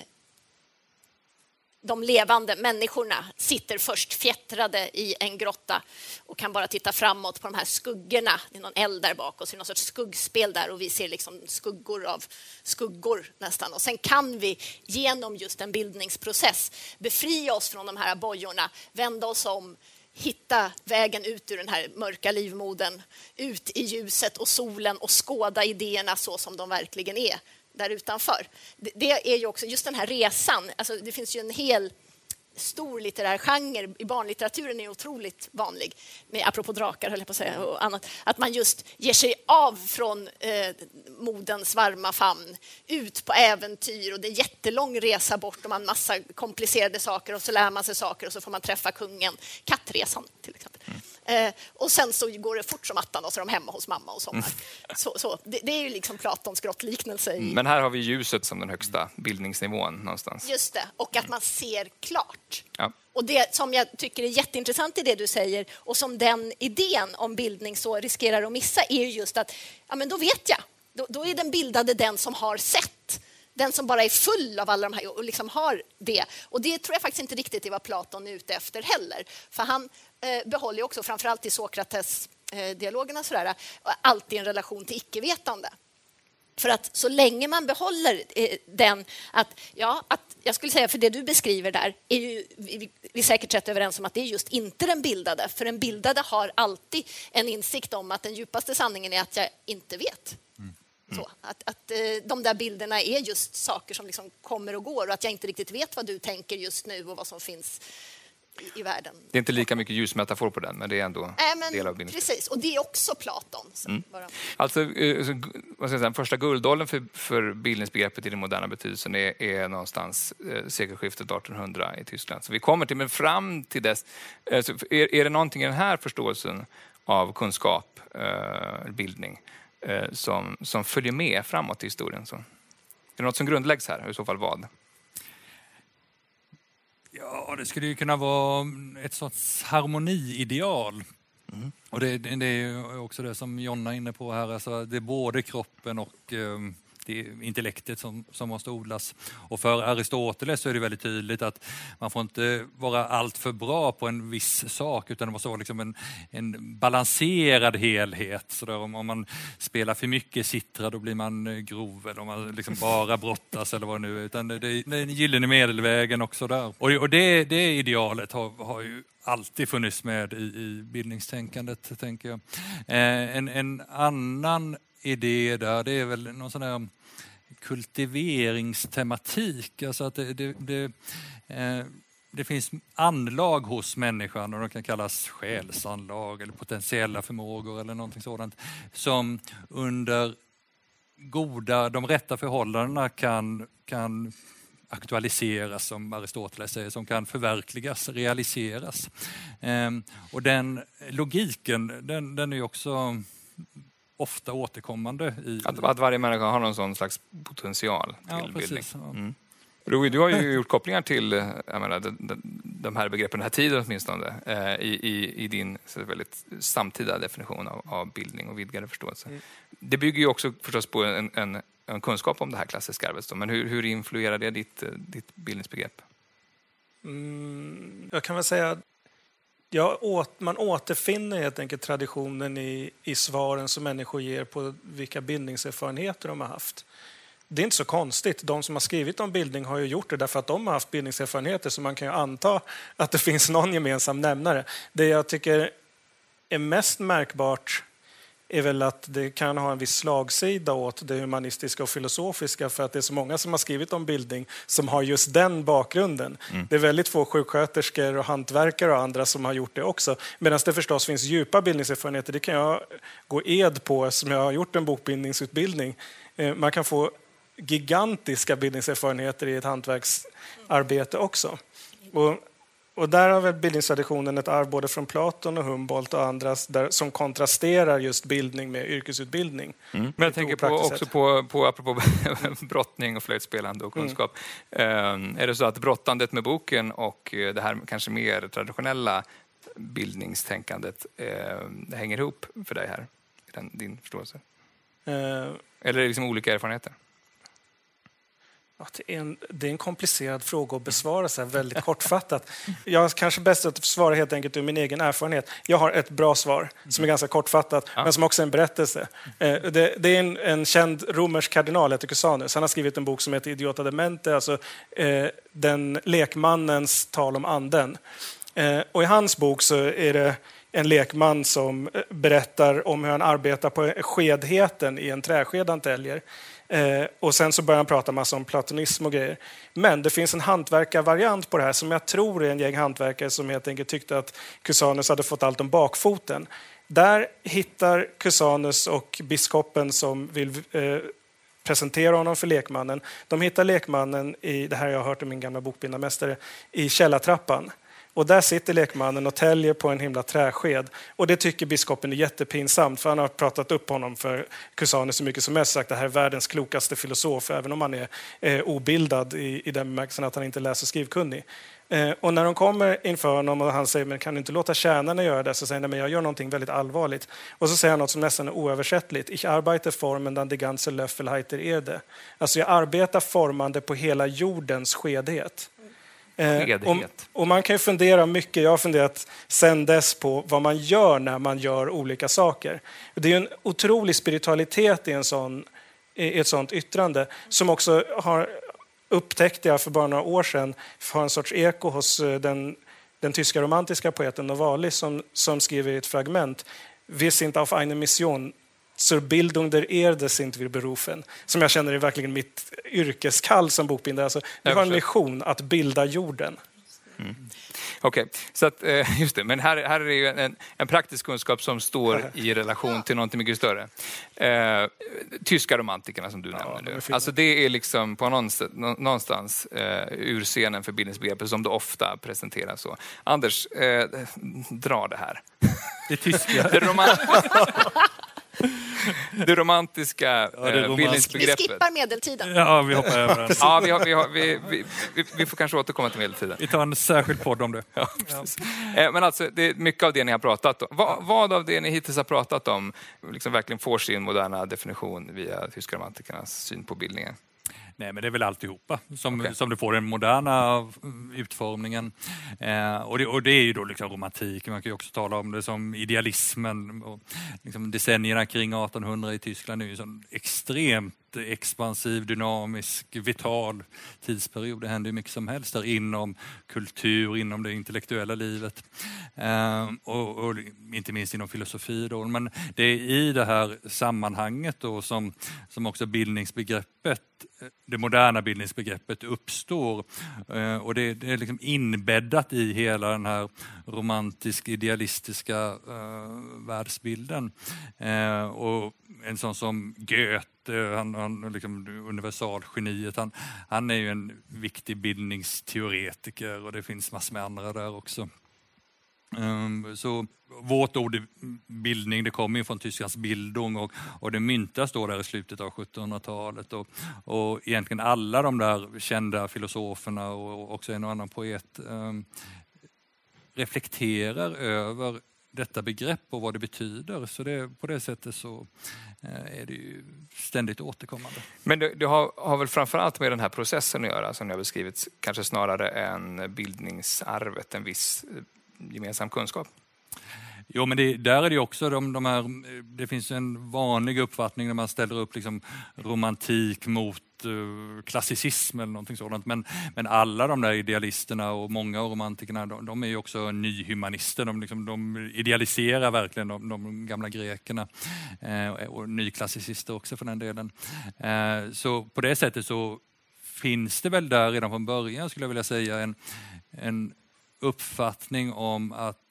[SPEAKER 3] de levande människorna sitter först fjättrade i en grotta och kan bara titta framåt på de här skuggorna. Det är någon eld där bak och så är det någon sorts skuggspel där och vi ser liksom skuggor av skuggor nästan. Och sen kan vi genom just en bildningsprocess befria oss från de här bojorna, vända oss om, hitta vägen ut ur den här mörka livmodern, ut i ljuset och solen och skåda idéerna så som de verkligen är där utanför. Det är ju också just den här resan. Alltså det finns ju en hel stor litterär genre i barnlitteraturen är otroligt vanlig, med, apropå drakar höll jag på att säga, och annat, att man just ger sig av från eh, modens varma famn ut på äventyr och det är en jättelång resa bort och man massa komplicerade saker och så lär man sig saker och så får man träffa kungen. Kattresan till exempel. Mm. Eh, och sen så går det fort som attan och så är de hemma hos mamma och sommar. Mm. Så, så. Det, det, är ju liksom Platons grottliknelse. I...
[SPEAKER 1] Men här har vi ljuset som den högsta bildningsnivån någonstans.
[SPEAKER 3] Just det, och att man ser klart. Ja. Och det som jag tycker är jätteintressant i det du säger och som den idén om bildning så riskerar att missa är just att ja, men då vet jag. Då, då är den bildade den som har sett den som bara är full av alla de här och liksom har det. Och det tror jag faktiskt inte riktigt är vad Platon är ute efter heller. För han eh, behåller också, framförallt i Sokrates eh, dialogerna sådär, alltid en relation till icke-vetande. För att så länge man behåller eh, den, att, ja, att jag skulle säga, för det du beskriver där, är ju, vi, vi är säkert rätt överens om att det är just inte den bildade. För den bildade har alltid en insikt om att den djupaste sanningen är att jag inte vet. Mm. Så, att, att eh, de där bilderna är just saker som liksom kommer och går och att jag inte riktigt vet vad du tänker just nu och vad som finns i, världen.
[SPEAKER 1] Det är inte lika mycket ljusmetafor på den, men det är ändå
[SPEAKER 3] äh, del av din... Precis, och det är också Platon. Mm.
[SPEAKER 1] Alltså, eh, vad ska säga, första guldåldern för, för bildningsbegreppet i den moderna betydelsen är, är någonstans eh, sekelskiftet 1800 i Tyskland. Så vi kommer till, men fram till dess, eh, är, är det någonting i den här förståelsen av kunskap, eh, bildning, som, som följer med framåt i historien? Så. Är det något som grundläggs här, och i så fall vad?
[SPEAKER 4] Ja, det skulle ju kunna vara ett sorts harmoniideal. Mm. Och det, det, är också det som Jonna är inne på här, alltså det är både kroppen och um, det är intellektet som, som måste odlas. Och för Aristoteles så är det väldigt tydligt att man får inte vara alltför bra på en viss sak utan det måste vara liksom en, en balanserad helhet. Så där om, om, man spelar för mycket sittra då blir man eh, grov eller om man liksom bara brottas eller vad det nu är. Utan det, det är den gyllene medelvägen också där. Och, och det, det idealet har, har ju alltid funnits med i, i bildningstänkandet, tänker jag. Eh, en, en annan idé där, det är väl någon sån där kultiveringstematik. Alltså att det, det, det, eh, det finns anlag hos människan och de kan kallas själsanlag eller potentiella förmågor eller någonting sådant som under goda, de rätta förhållandena kan, kan aktualiseras, som Aristoteles säger, som kan förverkligas, realiseras. Ehm, och den logiken, den, den är också ofta återkommande. I...
[SPEAKER 1] Att, att varje människa har någon sån slags potential till ja, bildning. Precis, ja. mm. Louis, du har ju gjort kopplingar till menar, de, de, de här begreppen, den här tiden åtminstone, eh, i, i, i din väldigt samtida definition av, av bildning och vidgade förståelse. Mm. Det bygger ju också förstås på en, en, en kunskap om det här klassiska arvet, men hur, hur influerar det ditt, ditt bildningsbegrepp?
[SPEAKER 2] Mm, jag kan väl säga Ja, åt, man återfinner helt enkelt traditionen i, i svaren som människor ger på vilka bildningserfarenheter de har haft. Det är inte så konstigt. De som har skrivit om bildning har ju gjort det därför att de har haft bildningserfarenheter så man kan ju anta att det [laughs] finns någon gemensam nämnare. Det jag tycker är mest märkbart är väl att det kan ha en viss slagsida åt det humanistiska och filosofiska för att det är så många som har skrivit om bildning som har just den bakgrunden. Mm. Det är väldigt få sjuksköterskor och hantverkare och andra som har gjort det också. Medan det förstås finns djupa bildningserfarenheter, det kan jag gå ed på som jag har gjort en bokbildningsutbildning. Eh, man kan få gigantiska bildningserfarenheter i ett hantverksarbete också. Och och där har väl bildningstraditionen ett arv både från Platon och Humboldt och andra där, som kontrasterar just bildning med yrkesutbildning.
[SPEAKER 1] Mm. Men jag tänker på, också på, på, apropå [laughs] brottning och flöjtspelande och kunskap. Mm. är det så att brottandet med boken och eh, det här kanske mer traditionella bildningstänkandet eh, hänger ihop för dig här, den, din förståelse? Uh, Eller är det liksom olika erfarenheter?
[SPEAKER 2] Det, är en, det är en komplicerad fråga att besvara så väldigt kortfattat. Jag kanske bäst att svara helt enkelt ur min egen erfarenhet. Jag har ett bra svar som är ganska kortfattat, ja. men som också är en berättelse. Eh, det, det är en, en, känd romersk kardinal, heter Cusanus. Han har skrivit en bok som heter Idiota Demente, alltså eh, den lekmannens tal om anden. Eh, och I hans bok så är det en lekman som berättar om hur han arbetar på skedheten i en träsked han täljer. Eh, och sen så börjar han prata massa om platonism och grejer. Men det finns en hantverkarvariant på det här som jag tror är en gäng hantverkare som helt enkelt tyckte att Cusanus hade fått allt om bakfoten. Där hittar Cusanus och biskopen som vill eh, presentera honom för lekmannen. De hittar lekmannen i, det här har jag hört om min gamla bokbindarmästare, i källartrappan. Och där sitter lekmannen och täljer på en himla träsked. Och det tycker biskopen är jättepinsamt, för han har pratat upp honom för kusaner så mycket som helst, sagt att det här är världens klokaste filosof, även om han är eh, obildad i, i den bemärkelsen att han inte läser skrivkunnig. Eh, och när de kommer inför honom och han säger, men kan du inte låta tjänarna göra det? Så säger han, men jag gör någonting väldigt allvarligt. Och så säger han något som nästan är oöversättligt. Ich arbeite formenden die ganze Löffelheiter Erde. Alltså jag arbetar formande på hela jordens skedhet.
[SPEAKER 1] Eh, och,
[SPEAKER 2] och, man kan ju fundera mycket, jag har funderat sen dess på vad man gör när man gör olika saker. Det är en otrolig spiritualitet i en sån i ett sådant yttrande som också har upptäckte jag för bara några år sedan har en sorts eko hos eh, den, den tyska romantiska poeten Novalis som, som skriver i ett fragment Wir sind auf eine Mission zur Bildung der Erde sind wir berufen. Som jag känner är verkligen mitt yrkeskall som bokbindare. Alltså, vi har en mission att bilda jorden.
[SPEAKER 1] Mm. Okej, okay. så att, eh, [laughs] just det. Men här, här är det ju en, en praktisk kunskap som står i relation till något mycket större. Eh, tyska romantikerna som du ja, nämner nu. Alltså det är liksom på någonstans, någonstans eh, ur scenen för bildningsbegreppet som det ofta presenteras så. Anders, eh, dra det här.
[SPEAKER 4] Det tyska. [laughs]
[SPEAKER 1] det [laughs] [laughs] det romantiska ja, det eh, bildningsbegreppet.
[SPEAKER 3] Vi skippar medeltiden.
[SPEAKER 4] Ja, vi hoppar över den.
[SPEAKER 1] Ja, vi, har, vi, har, vi, vi, vi, får kanske återkomma till medeltiden.
[SPEAKER 4] Vi tar en särskild podd om det. Ja,
[SPEAKER 1] ja. Eh, men alltså, det är mycket av det ni har pratat om. Vad, vad av det ni hittills har pratat om liksom verkligen får sin moderna definition via tyska romantikernas syn på bildningen?
[SPEAKER 4] Nej, men det är väl alltihopa som, okay. som du får den moderna utformningen. Eh, och, det, och, det, är ju då liksom romantik, man kan ju också tala om det som idealismen. Och liksom decennierna kring 1800 i Tyskland är ju så extremt expansiv, dynamisk, vital tidsperiod. Det händer ju mycket som helst där inom kultur, inom det intellektuella livet eh, och, och, inte minst inom filosofi. Då. Men det är i det här sammanhanget då som, som också bildningsbegreppet det moderna bildningsbegreppet uppstår. Eh, och det, det är liksom inbäddat i hela den här romantisk idealistiska eh, världsbilden. Ehm, och en sån som Goethe, Eh, han, han liksom universalgeniet, han, han är ju en viktig bildningsteoretiker och det finns massor med andra där också. Um, så vårt ord bildning det kommer ju från tyskans bildung och, och det myntas då där i slutet av 1700-talet. Och, och egentligen alla de där kända filosoferna och också en och annan poet um, reflekterar över detta begrepp och vad det betyder. Så det, på det sättet så eh, är det ju ständigt återkommande.
[SPEAKER 1] Men det, det har, har, väl framförallt med den här processen att göra som ni har beskrivit, kanske snarare än bildningsarvet, en viss eh, gemensam kunskap?
[SPEAKER 4] Jo, men det, där är det också de, de här, det finns en vanlig uppfattning när man ställer upp liksom romantik mot uh, klassicism eller någonting sådant. Men, men alla de där idealisterna och många av romantikerna, de, de är ju också nyhumanister. De, liksom, de idealiserar verkligen de, de gamla grekerna eh, och nyklassicister också för den delen. Eh, så på det sättet så finns det väl där redan från början, skulle jag vilja säga, en, en uppfattning om att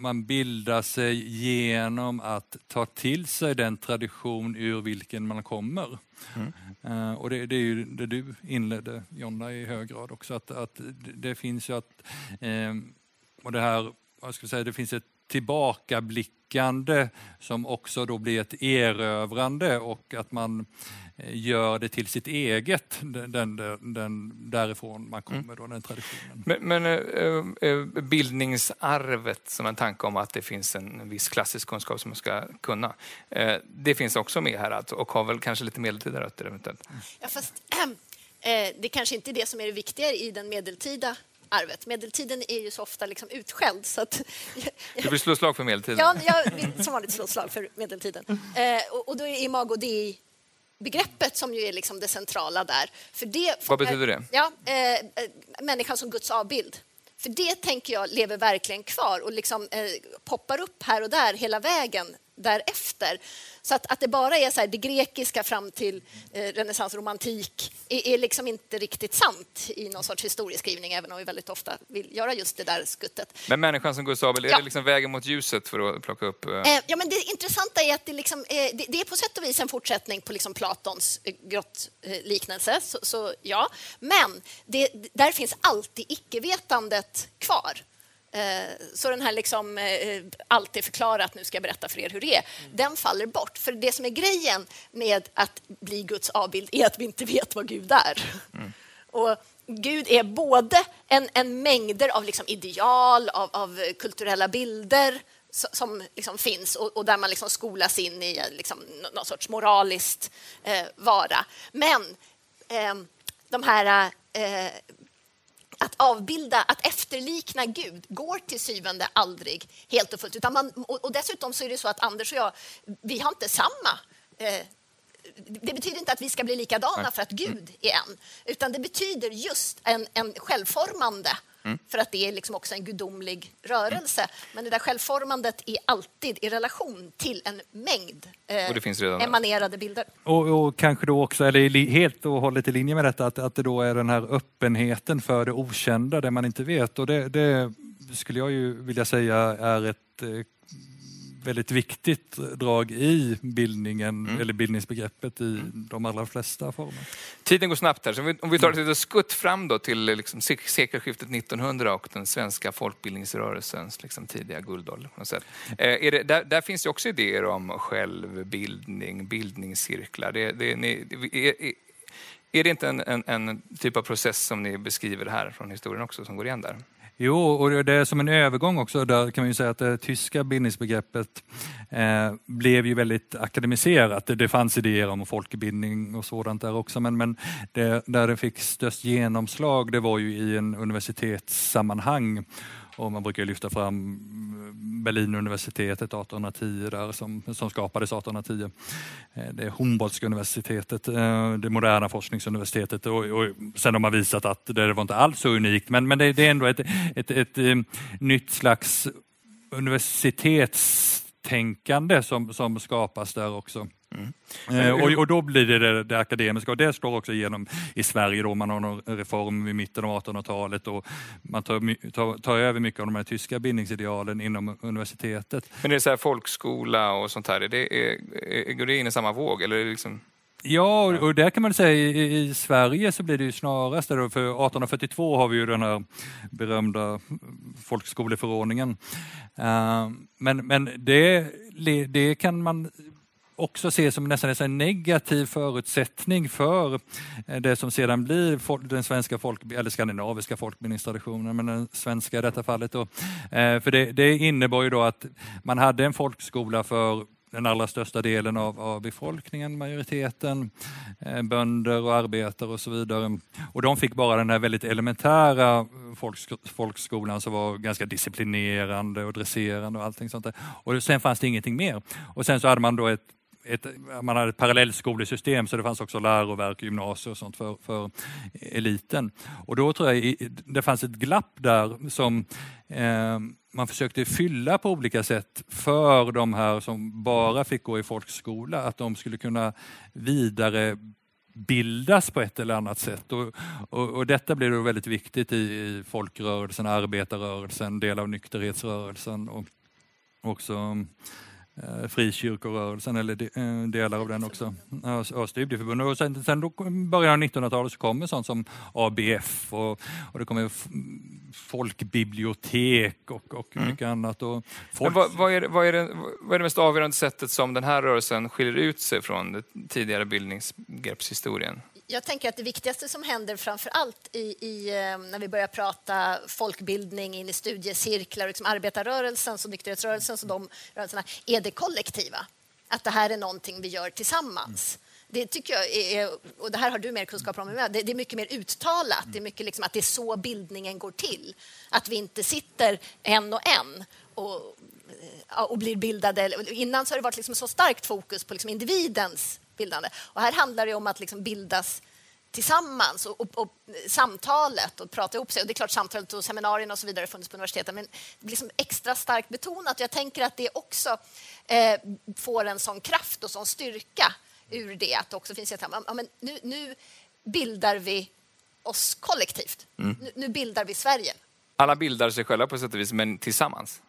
[SPEAKER 4] man bildar sig genom att ta till sig den tradition ur vilken man kommer. Mm. Uh, och det, det, är ju det du inledde Jonna i hög grad också, att, att det finns ju att, um, och det här, vad ska jag säga, det finns ett tillbakablickande som också då blir ett erövrande och att man Eh, gör det till sitt eget, den, den, den därifrån man kommer, då, den traditionen.
[SPEAKER 1] Men, men äh, bildningsarvet som en tanke om att det finns en viss klassisk kunskap som man ska kunna. Det finns också med här alltså, och har väl kanske lite medeltida rötter eventuellt?
[SPEAKER 3] Ja, fast äh, det kanske inte är det som är det viktiga i den medeltida arvet. Medeltiden är ju så ofta liksom utskälld. Så att, [laughs]
[SPEAKER 1] du vill slå slag för medeltiden?
[SPEAKER 3] Ja, jag vill som vanligt slå slag för medeltiden. Eh, och, och, då är imago begreppet som ju är liksom det centrala där.
[SPEAKER 1] För det Vad betyder det?
[SPEAKER 3] Ja, eh, eh, människan som Guds avbild. För det tänker jag lever verkligen kvar och liksom, eh, poppar upp här och där hela vägen därefter. Så att, att det bara är så här, det grekiska fram till eh, renässans romantik är, är liksom inte riktigt sant i någon sorts historieskrivning, även om vi väldigt ofta vill göra just det där skuttet.
[SPEAKER 1] Men människan som Gustav, är ja. det liksom vägen mot ljuset för att plocka upp? Eh...
[SPEAKER 3] Eh, ja, men det intressanta är att det, liksom, eh, det, det, är på sätt och vis en fortsättning på liksom Platons eh, grottliknelse, så, så, ja. Men det, där finns alltid icke-vetandet kvar. Eh, så den här liksom, eh, allt är förklarat, nu ska jag berätta för er hur det är, mm. den faller bort. För det som är grejen med att bli Guds avbild är att vi inte vet vad Gud är. Mm. [laughs] Och Gud är både en, en mängder av liksom ideal, av, av kulturella bilder som liksom finns och, och, där man liksom skolas in i liksom någon sorts moraliskt eh, vara. Men eh, de här eh, att avbilda, att efterlikna Gud går till syvende aldrig helt och fullt. Utan man, och, och dessutom så är det så att Anders och jag, vi har inte samma eh, det betyder inte att vi ska bli likadana för att Gud är en, utan det betyder just en, en självformande Mm. För att det är liksom också en gudomlig rörelse. Mm. Men det där självformandet är alltid i relation till en mängd eh, emanerade bilder.
[SPEAKER 4] Och, och, kanske då också, eller helt och hållet i linje med detta, att, att det då är den här öppenheten för det okända, det man inte vet. Och det, det skulle jag ju vilja säga är ett eh, väldigt viktigt drag i bildningen, mm. eller bildningsbegreppet i mm. de allra flesta former.
[SPEAKER 1] Tiden går snabbt här, så om vi tar ett litet skutt fram då till liksom sekelskiftet 1900 och den svenska folkbildningsrörelsens liksom tidiga guldålder. Eh, där, där, finns det också idéer om självbildning, bildningscirklar. Det, det, ni, är, är det inte en, en, en typ av process som ni beskriver här från historien också, som går igen där?
[SPEAKER 4] Jo, och det är som en övergång också. Där kan man ju säga att det tyska bildningsbegreppet eh, blev ju väldigt akademiserat. Det, det fanns idéer om folkbildning och sådant där också, men, men det, där det fick störst genomslag det var ju i en universitetssammanhang. Och man brukar lyfta fram eh, Berlinuniversitetet 1810 där, som, som skapades 1810. Eh, det är Humboldtska universitetet, eh, det moderna forskningsuniversitetet och, och sen har man visat att det var inte alls så unikt men, men det, det är ändå ett, ett, ett, ett nytt slags universitetstänkande som, som skapas där också. Mm. Eh, och, och, då blir det, det det, akademiska och det slår också igenom i Sverige då man har en reform i mitten av 1800-talet och man tar, tar, tar, över mycket av de här tyska bildningsidealen inom universitetet.
[SPEAKER 1] Men det är så här folkskola och sånt här, är det, är, är, går det in i samma våg? Eller är det liksom...
[SPEAKER 4] Ja, och, och där kan man säga i, i Sverige så blir det ju snarast, för 1842 har vi ju den här berömda folkskoleförordningen. Uh, men men det, det kan man också ses som nästan en negativ förutsättning för eh, det som sedan blir den svenska folk, eller skandinaviska folkbildningstraditionen, men den svenska i detta fallet. Då. Eh, för det, det innebar ju då att man hade en folkskola för den allra största delen av, av befolkningen, majoriteten, eh, bönder och arbetare och så vidare. Och de fick bara den här väldigt elementära folksk folkskolan som var ganska disciplinerande och dresserande och allting sånt där. Och sen fanns det ingenting mer. Och sen så hade man då ett ett, man hade ett parallellskolesystem så det fanns också läroverk, gymnasier och sånt för, för eliten. Och då tror jag det fanns ett glapp där som eh, man försökte fylla på olika sätt för de här som bara fick gå i folkskola, att de skulle kunna vidare bildas på ett eller annat sätt. Och, och, och detta blir då väldigt viktigt i, i folkrörelsen, arbetarrörelsen, del av nykterhetsrörelsen och också Eh, frikyrkorörelsen eller eh, delar av den också. Ja, studieförbund. Och sen, sen då början av 1900-talet så kommer sånt som ABF och, och det kommer folkbibliotek och, och mm. mycket annat. Och
[SPEAKER 1] folk... vad, vad, är, vad, är det, vad är det mest avgörande sättet som den här rörelsen skiljer ut sig från den tidigare bildningsgreppshistorien?
[SPEAKER 3] Jag tänker att det viktigaste som händer framför allt i, i, eh, när vi börjar prata folkbildning in i studiecirklar, liksom arbetarrörelsen och nykterhetsrörelsen och de rörelserna, är det kollektiva. Att det här är någonting vi gör tillsammans. Mm. Det tycker jag är, och det här har du mer kunskap om än jag, det är mycket mer uttalat. Det är mycket liksom att det är så bildningen går till. Att vi inte sitter en och en och, och blir bildade. Innan så har det varit liksom så starkt fokus på liksom individens bildande. Och här handlar det om att liksom bildas tillsammans och, och, och, samtalet och prata ihop sig. Och det är klart samtalet och seminarierna och så vidare funnits på universiteten men det liksom extra starkt betonat. Jag tänker att det också eh, får en sån kraft och sån styrka ur det att det också finns ett ja, men nu, nu bildar vi oss kollektivt. Mm. Nu, nu bildar vi Sverige.
[SPEAKER 1] Alla bildar sig själva på sätt och vis, men tillsammans.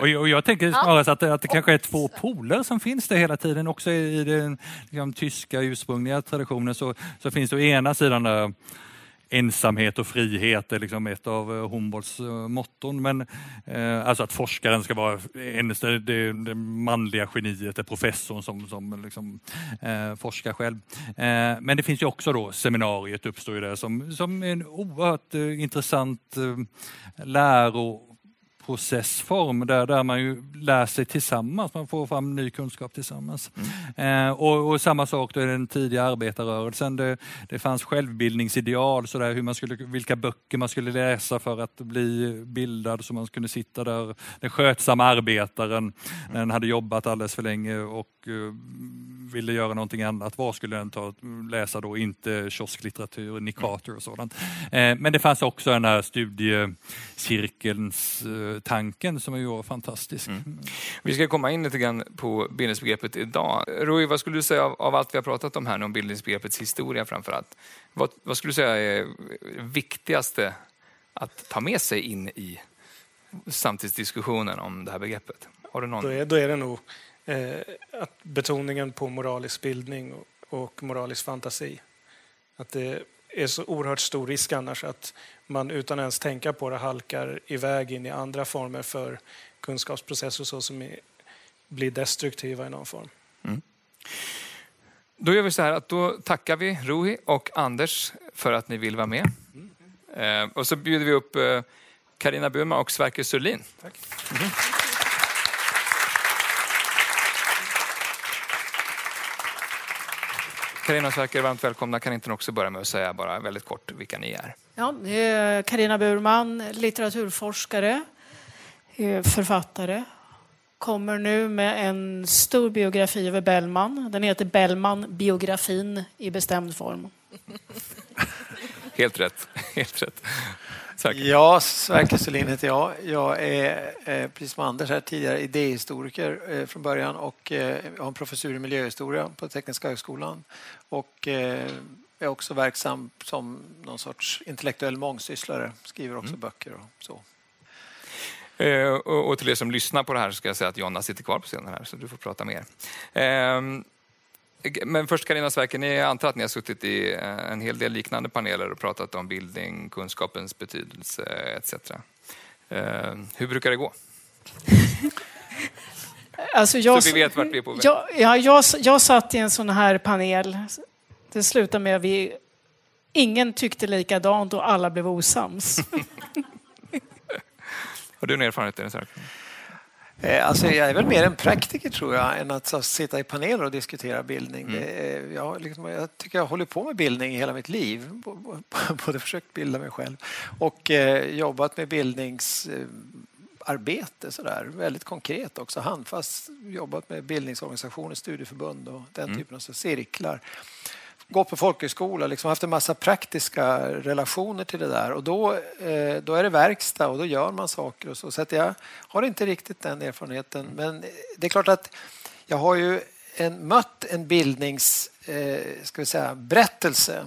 [SPEAKER 4] Och jag, och jag tänker snarare att, att det kanske är två poler som finns där hela tiden. Också i den liksom, tyska ursprungliga traditionen så, så finns det å ena sidan där ensamhet och frihet är liksom ett av eh, Humboldts eh, motton. Men, eh, alltså att forskaren ska vara det, det, det manliga geniet, det professorn som, som liksom, eh, forskar själv. Eh, men det finns ju också då seminariet uppstår ju där som, som en oerhört eh, intressant eh, läro processform där, där man ju lär sig tillsammans, man får fram ny kunskap tillsammans. Mm. Eh, och, och, samma sak då i den tidiga arbetarrörelsen. Det, det fanns självbildningsideal, så där, hur man skulle, vilka böcker man skulle läsa för att bli bildad så man kunde sitta där. Den skötsamma arbetaren, mm. den hade jobbat alldeles för länge och uh, ville göra någonting annat, var skulle den ta, läsa då? Inte kiosklitteratur, Nick Carter och sådant. Eh, men det fanns också den här studiecirkelns eh, tanken som ju var fantastisk. Mm.
[SPEAKER 1] Vi ska komma in lite grann på bildningsbegreppet idag. Rui, vad skulle du säga av, av, allt vi har pratat om här nu, om bildningsbegreppets historia framför allt? Vad, vad skulle du säga är viktigaste att ta med sig in i samtidsdiskussionen om det här begreppet? Har du någon?
[SPEAKER 2] Då, är, då är det nog eh, att betoningen på moralisk bildning och, och moralisk fantasi. Att det är så oerhört stor risk annars att man utan ens tänka på det halkar iväg in i andra former för kunskapsprocesser så som är, blir destruktiva i någon form. Mm.
[SPEAKER 1] Då gör vi så här att då tackar vi Rohi och Anders för att ni vill vara med. Mm. Eh, och så bjuder vi upp Karina eh, Burman och Sverker Surlin. Tack. Mm. Carina Sverker, varmt välkomna. Kan inte också börja med att säga bara väldigt kort vilka ni är?
[SPEAKER 5] Ja, Carina Burman, litteraturforskare, eh, författare. Kommer nu med en stor biografi över Bellman. Den heter Bellman, biografin i bestämd form. [laughs]
[SPEAKER 1] Helt rätt. Helt rätt.
[SPEAKER 6] Tack. Ja, Sverker Selin heter jag. Jag är, eh, precis som Anders här tidigare, idéhistoriker eh, från början och eh, har en professur i miljöhistoria på Tekniska högskolan. Och är också verksam som någon sorts intellektuell mångsysslare, skriver också mm. böcker och så.
[SPEAKER 1] och till er som lyssnar på det här ska jag säga att Jonna sitter kvar på scenen här så du får prata mer. Ehm, men först Carina Sverker, ni antar att ni har suttit i eh, en hel del liknande paneler och pratat om bildning, kunskapens betydelse etc. Eh, hur brukar det gå? [laughs]
[SPEAKER 5] Alltså jag,
[SPEAKER 1] Så vi vet vart vi är på väg.
[SPEAKER 5] Jag, ja, jag, jag satt i en sån här panel. Det slutade med att vi, ingen tyckte likadant och alla blev osams. [laughs] [laughs]
[SPEAKER 1] Har du någon erfarenhet?
[SPEAKER 6] Eh, alltså jag är väl mer en praktiker tror jag än att sitta i paneler och diskutera bildning. Mm. Jag, liksom, jag, tycker jag håller på med bildning i hela mitt liv. [laughs] Både försökt bilda mig själv och eh, jobbat med bildningsarbete sådär. Väldigt konkret också, handfast jobbat med bildningsorganisationer, studieförbund och den mm. typen av cirklar gått på folkhögskola, liksom haft en massa praktiska relationer till det där. Och då, eh, då är det verkstad och då gör man saker och så. Så att jag har inte riktigt den erfarenheten. Men det är klart att jag har ju en, mött en bildnings, eh, ska vi säga, berättelse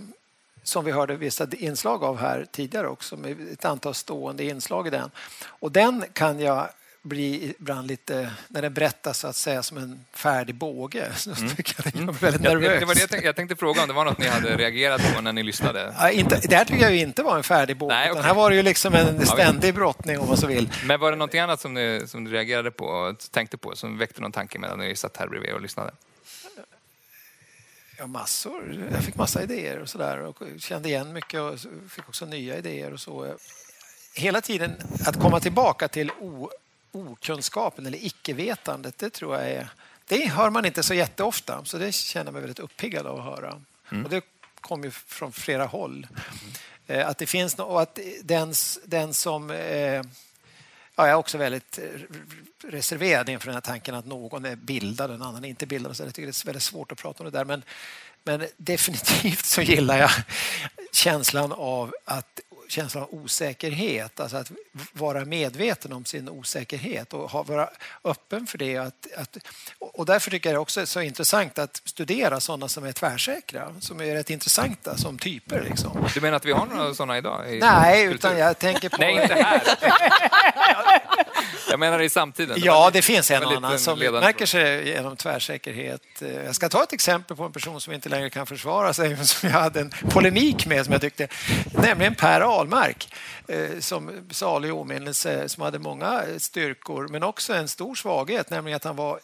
[SPEAKER 6] som vi hörde vissa inslag av här tidigare också med ett antal stående inslag i den. Och den kan jag blir ibland lite, när den berättas så att säga som en färdig båge, [laughs] så mm. tycker jag mm. väldigt nervös.
[SPEAKER 1] Ja, det var det jag, tänkte, jag tänkte fråga om det var något ni hade reagerat på när ni lyssnade?
[SPEAKER 6] Ja, inte, det här tycker jag inte var en färdig båge, Nej, okay. här var det ju liksom en ständig brottning om man så vill.
[SPEAKER 1] Men var det något annat som ni, som ni reagerade på och tänkte på, som väckte någon tanke medan ni satt här bredvid och lyssnade?
[SPEAKER 6] Ja, massor. Jag fick massa idéer och sådär och kände igen mycket och fick också nya idéer och så. Hela tiden att komma tillbaka till o okunskapen eller icke-vetandet, det tror jag är... Det hör man inte så jätteofta, så det känner jag mig väldigt uppiggad av att höra. Mm. Och det kommer ju från flera håll. Mm. Att det finns och att den, den som... Eh, ja, jag är också väldigt reserverad inför den här tanken att någon är bildad och en annan är inte bildad. Så jag tycker det är väldigt svårt att prata om det där. Men, men [laughs] definitivt så gillar jag känslan av att känsla av osäkerhet, alltså att vara medveten om sin osäkerhet och vara öppen för det. Att, att, och därför tycker jag det också är så intressant att studera sådana som är tvärsäkra, som är rätt intressanta som typer. Liksom.
[SPEAKER 1] Du menar att vi har några sådana idag?
[SPEAKER 6] Nej, utan jag tänker på...
[SPEAKER 1] Nej, inte här. [laughs] [laughs] jag menar i samtiden.
[SPEAKER 6] Ja, det finns en och annan som märker sig genom tvärsäkerhet. Jag ska ta ett exempel på en person som inte längre kan försvara sig, [laughs] som jag hade en polemik med, som jag tyckte, nämligen Per Ahlmark eh, som salig åminnelse, som hade många styrkor men också en stor svaghet, nämligen att han var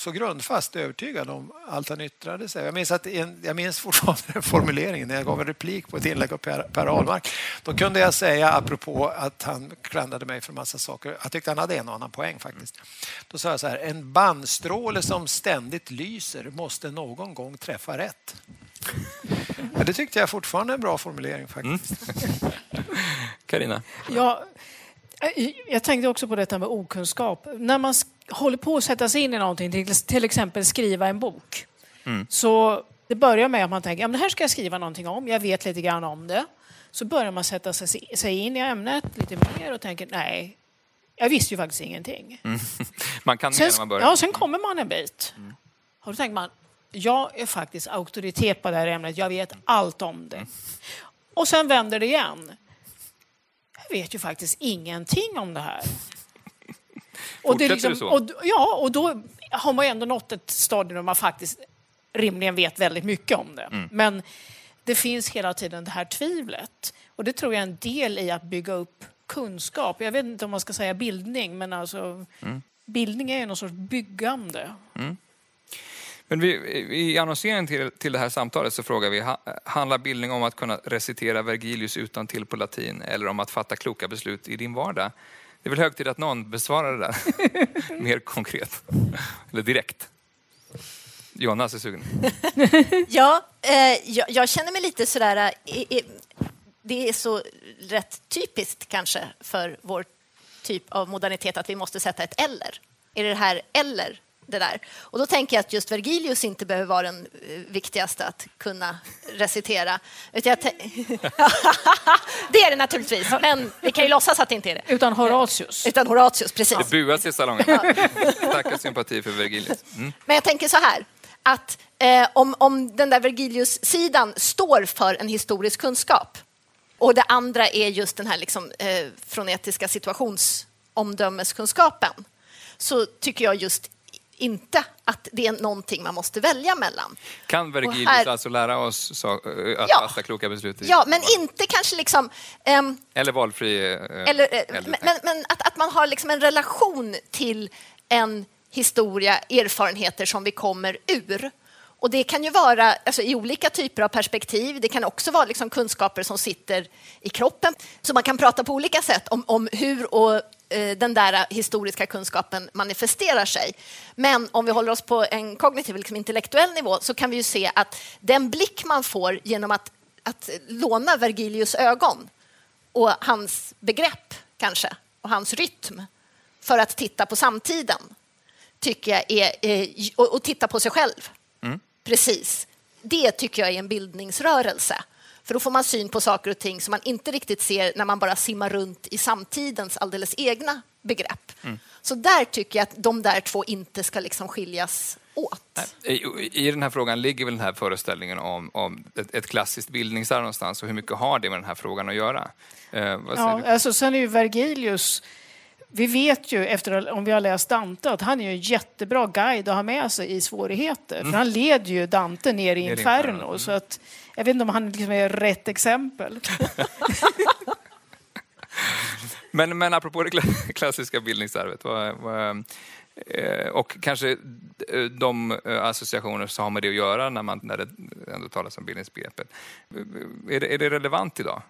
[SPEAKER 6] så grundfast övertygad om allt han yttrade sig. Jag minns, att en, jag minns fortfarande formuleringen när jag gav en replik på ett inlägg av Per, per Ahlmark. Då kunde jag säga, apropå att han klandrade mig för en massa saker, jag tyckte han hade en och annan poäng faktiskt. Då sa jag så här, en bandstråle som ständigt lyser måste någon gång träffa rätt. Ja, det tyckte jag fortfarande är en bra formulering faktiskt. [laughs]
[SPEAKER 1] Karina? Mm.
[SPEAKER 5] Ja, jag tänkte också på detta med okunskap. När man håller på att sätta sig in i någonting, till, till exempel skriva en bok, Så det börjar med att man tänker, ja, men det här ska jag skriva någonting om, jag vet lite grann om det. Så börjar man sätta sig, in i ämnet lite mer och tänker, nej, jag visste ju faktiskt ingenting. [laughs]
[SPEAKER 1] Man kan
[SPEAKER 5] Sen,
[SPEAKER 1] man börjar.
[SPEAKER 5] ja, sen kommer man en bit. Och då tänker man, jag är faktiskt auktoritet på det här ämnet, jag vet allt om det. Och sen vänder det igen. Jag vet ju faktiskt ingenting om det här. [laughs] Och det är liksom,
[SPEAKER 1] så?
[SPEAKER 5] och, ja, och då har man ju ändå nått ett stadium där man faktiskt rimligen vet väldigt mycket om det.
[SPEAKER 1] Mm.
[SPEAKER 5] Men det finns hela tiden det här tvivlet. Och det tror jag är en del i att bygga upp kunskap. Jag vet inte om man ska säga bildning, men alltså
[SPEAKER 1] Mm.
[SPEAKER 5] bildning är ju någon sorts byggande.
[SPEAKER 1] Men vi, I annonseringen till, till det här samtalet så frågar vi, handlar bildning om att kunna recitera Vergilius utan till på latin eller om att fatta kloka beslut i din vardag? Det är väl hög tid att någon besvarar det där [laughs] mer konkret, eller direkt. Jonas är sugen. [laughs]
[SPEAKER 3] Ja, eh, jag, jag känner mig lite sådär... Eh, eh, det är så rätt typiskt kanske för vår typ av modernitet att vi måste sätta ett eller. Är det det här eller det där? Och då tänker jag att just Vergilius inte behöver vara den eh, viktigaste att kunna recitera. Utan jag tän- [laughs] det är det naturligtvis, men vi kan ju låtsas att det inte är det.
[SPEAKER 5] Utan Horatius.
[SPEAKER 3] Utan Horatius, precis.
[SPEAKER 1] Det buas i salongen. Starka sympati för Vergilius. Mm.
[SPEAKER 3] Men jag tänker så här, att eh, om, om den där Vergilius-sidan står för en historisk kunskap och det andra är just den här liksom, eh, fronetiska situationsomdömeskunskapen så tycker jag just inte att det är någonting man måste välja mellan.
[SPEAKER 1] Kan Vergilius
[SPEAKER 3] här-
[SPEAKER 1] alltså lära oss så, eh, att
[SPEAKER 3] Ja.
[SPEAKER 1] fatta kloka beslut? i-
[SPEAKER 3] Ja, men inte kanske liksom... ehm,
[SPEAKER 1] Eller valfri... eh,
[SPEAKER 3] Eller,
[SPEAKER 1] äldre
[SPEAKER 3] men, men, att, att man har liksom en relation till en historia, erfarenheter som vi kommer ur. Och det kan ju vara alltså, i olika typer av perspektiv. Det kan också vara liksom kunskaper som sitter i kroppen. Så man kan prata på olika sätt om, om hur och, den där historiska kunskapen manifesterar sig. Men om vi håller oss på en kognitiv, liksom intellektuell nivå så kan vi ju se att den blick man får genom att, att låna Vergilius ögon och hans begrepp kanske och hans rytm för att titta på samtiden tycker jag är, eh, och, och titta på sig själv. Precis. Det tycker jag är en bildningsrörelse. För då får man syn på saker och ting som man inte riktigt ser när man bara simmar runt i samtidens alldeles egna begrepp. Så där tycker jag att de där två inte ska liksom skiljas åt.
[SPEAKER 1] I, I den här frågan ligger väl den här föreställningen om, om ett, ett klassiskt bildningsarv någonstans och hur mycket har det med den här frågan att göra? Eh, vad säger
[SPEAKER 5] Ja,
[SPEAKER 1] du?
[SPEAKER 5] alltså, sen är ju Vergilius... Vi vet ju, efter, om vi har läst Dante, att han är ju en jättebra guide att ha med sig i svårigheter. För han leder ju Dante ner i. Inferno,
[SPEAKER 1] mm.
[SPEAKER 5] Så att, jag vet inte om han liksom är rätt exempel. [laughs]
[SPEAKER 1] Men, men apropå det kla- klassiska bildningsarvet vad, vad, eh, och kanske eh, de eh, associationer som har med det att göra när, man, när det ändå talas om bildningsbegreppet. Är det, är det relevant idag?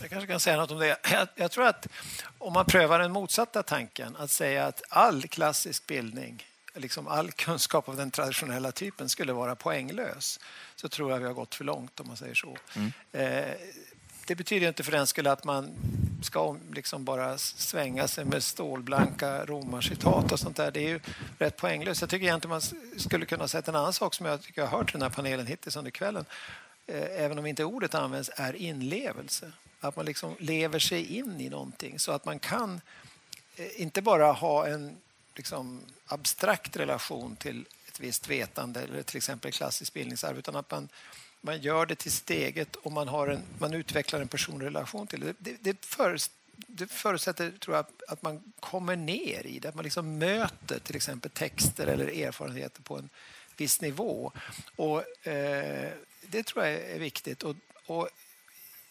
[SPEAKER 6] Jag kanske kan säga något om det. Jag, jag tror att om man prövar den motsatta tanken, att säga att all klassisk bildning, liksom all kunskap av den traditionella typen skulle vara poänglös, så tror jag vi har gått för långt om man säger så. Eh, det betyder inte för den skull att man ska om- liksom bara svänga sig med stålblanka romarcitat och sånt där. Det är ju rätt poänglöst. Jag tycker egentligen man skulle kunna säga en annan sak som jag tycker jag har hört i den här panelen hittills under kvällen, eh, även om inte ordet används, är inlevelse. Att man liksom lever sig in i någonting så att man kan eh, inte bara ha en liksom, abstrakt relation till ett visst vetande eller till exempel klassiskt bildningsarv utan att man, man gör det till sitt eget och man, har en, man utvecklar en personlig relation till det. Det, det, för, det förutsätter tror jag, att man kommer ner i det, att man liksom möter till exempel texter eller erfarenheter på en viss nivå. Och, eh, det tror jag är viktigt. Och, och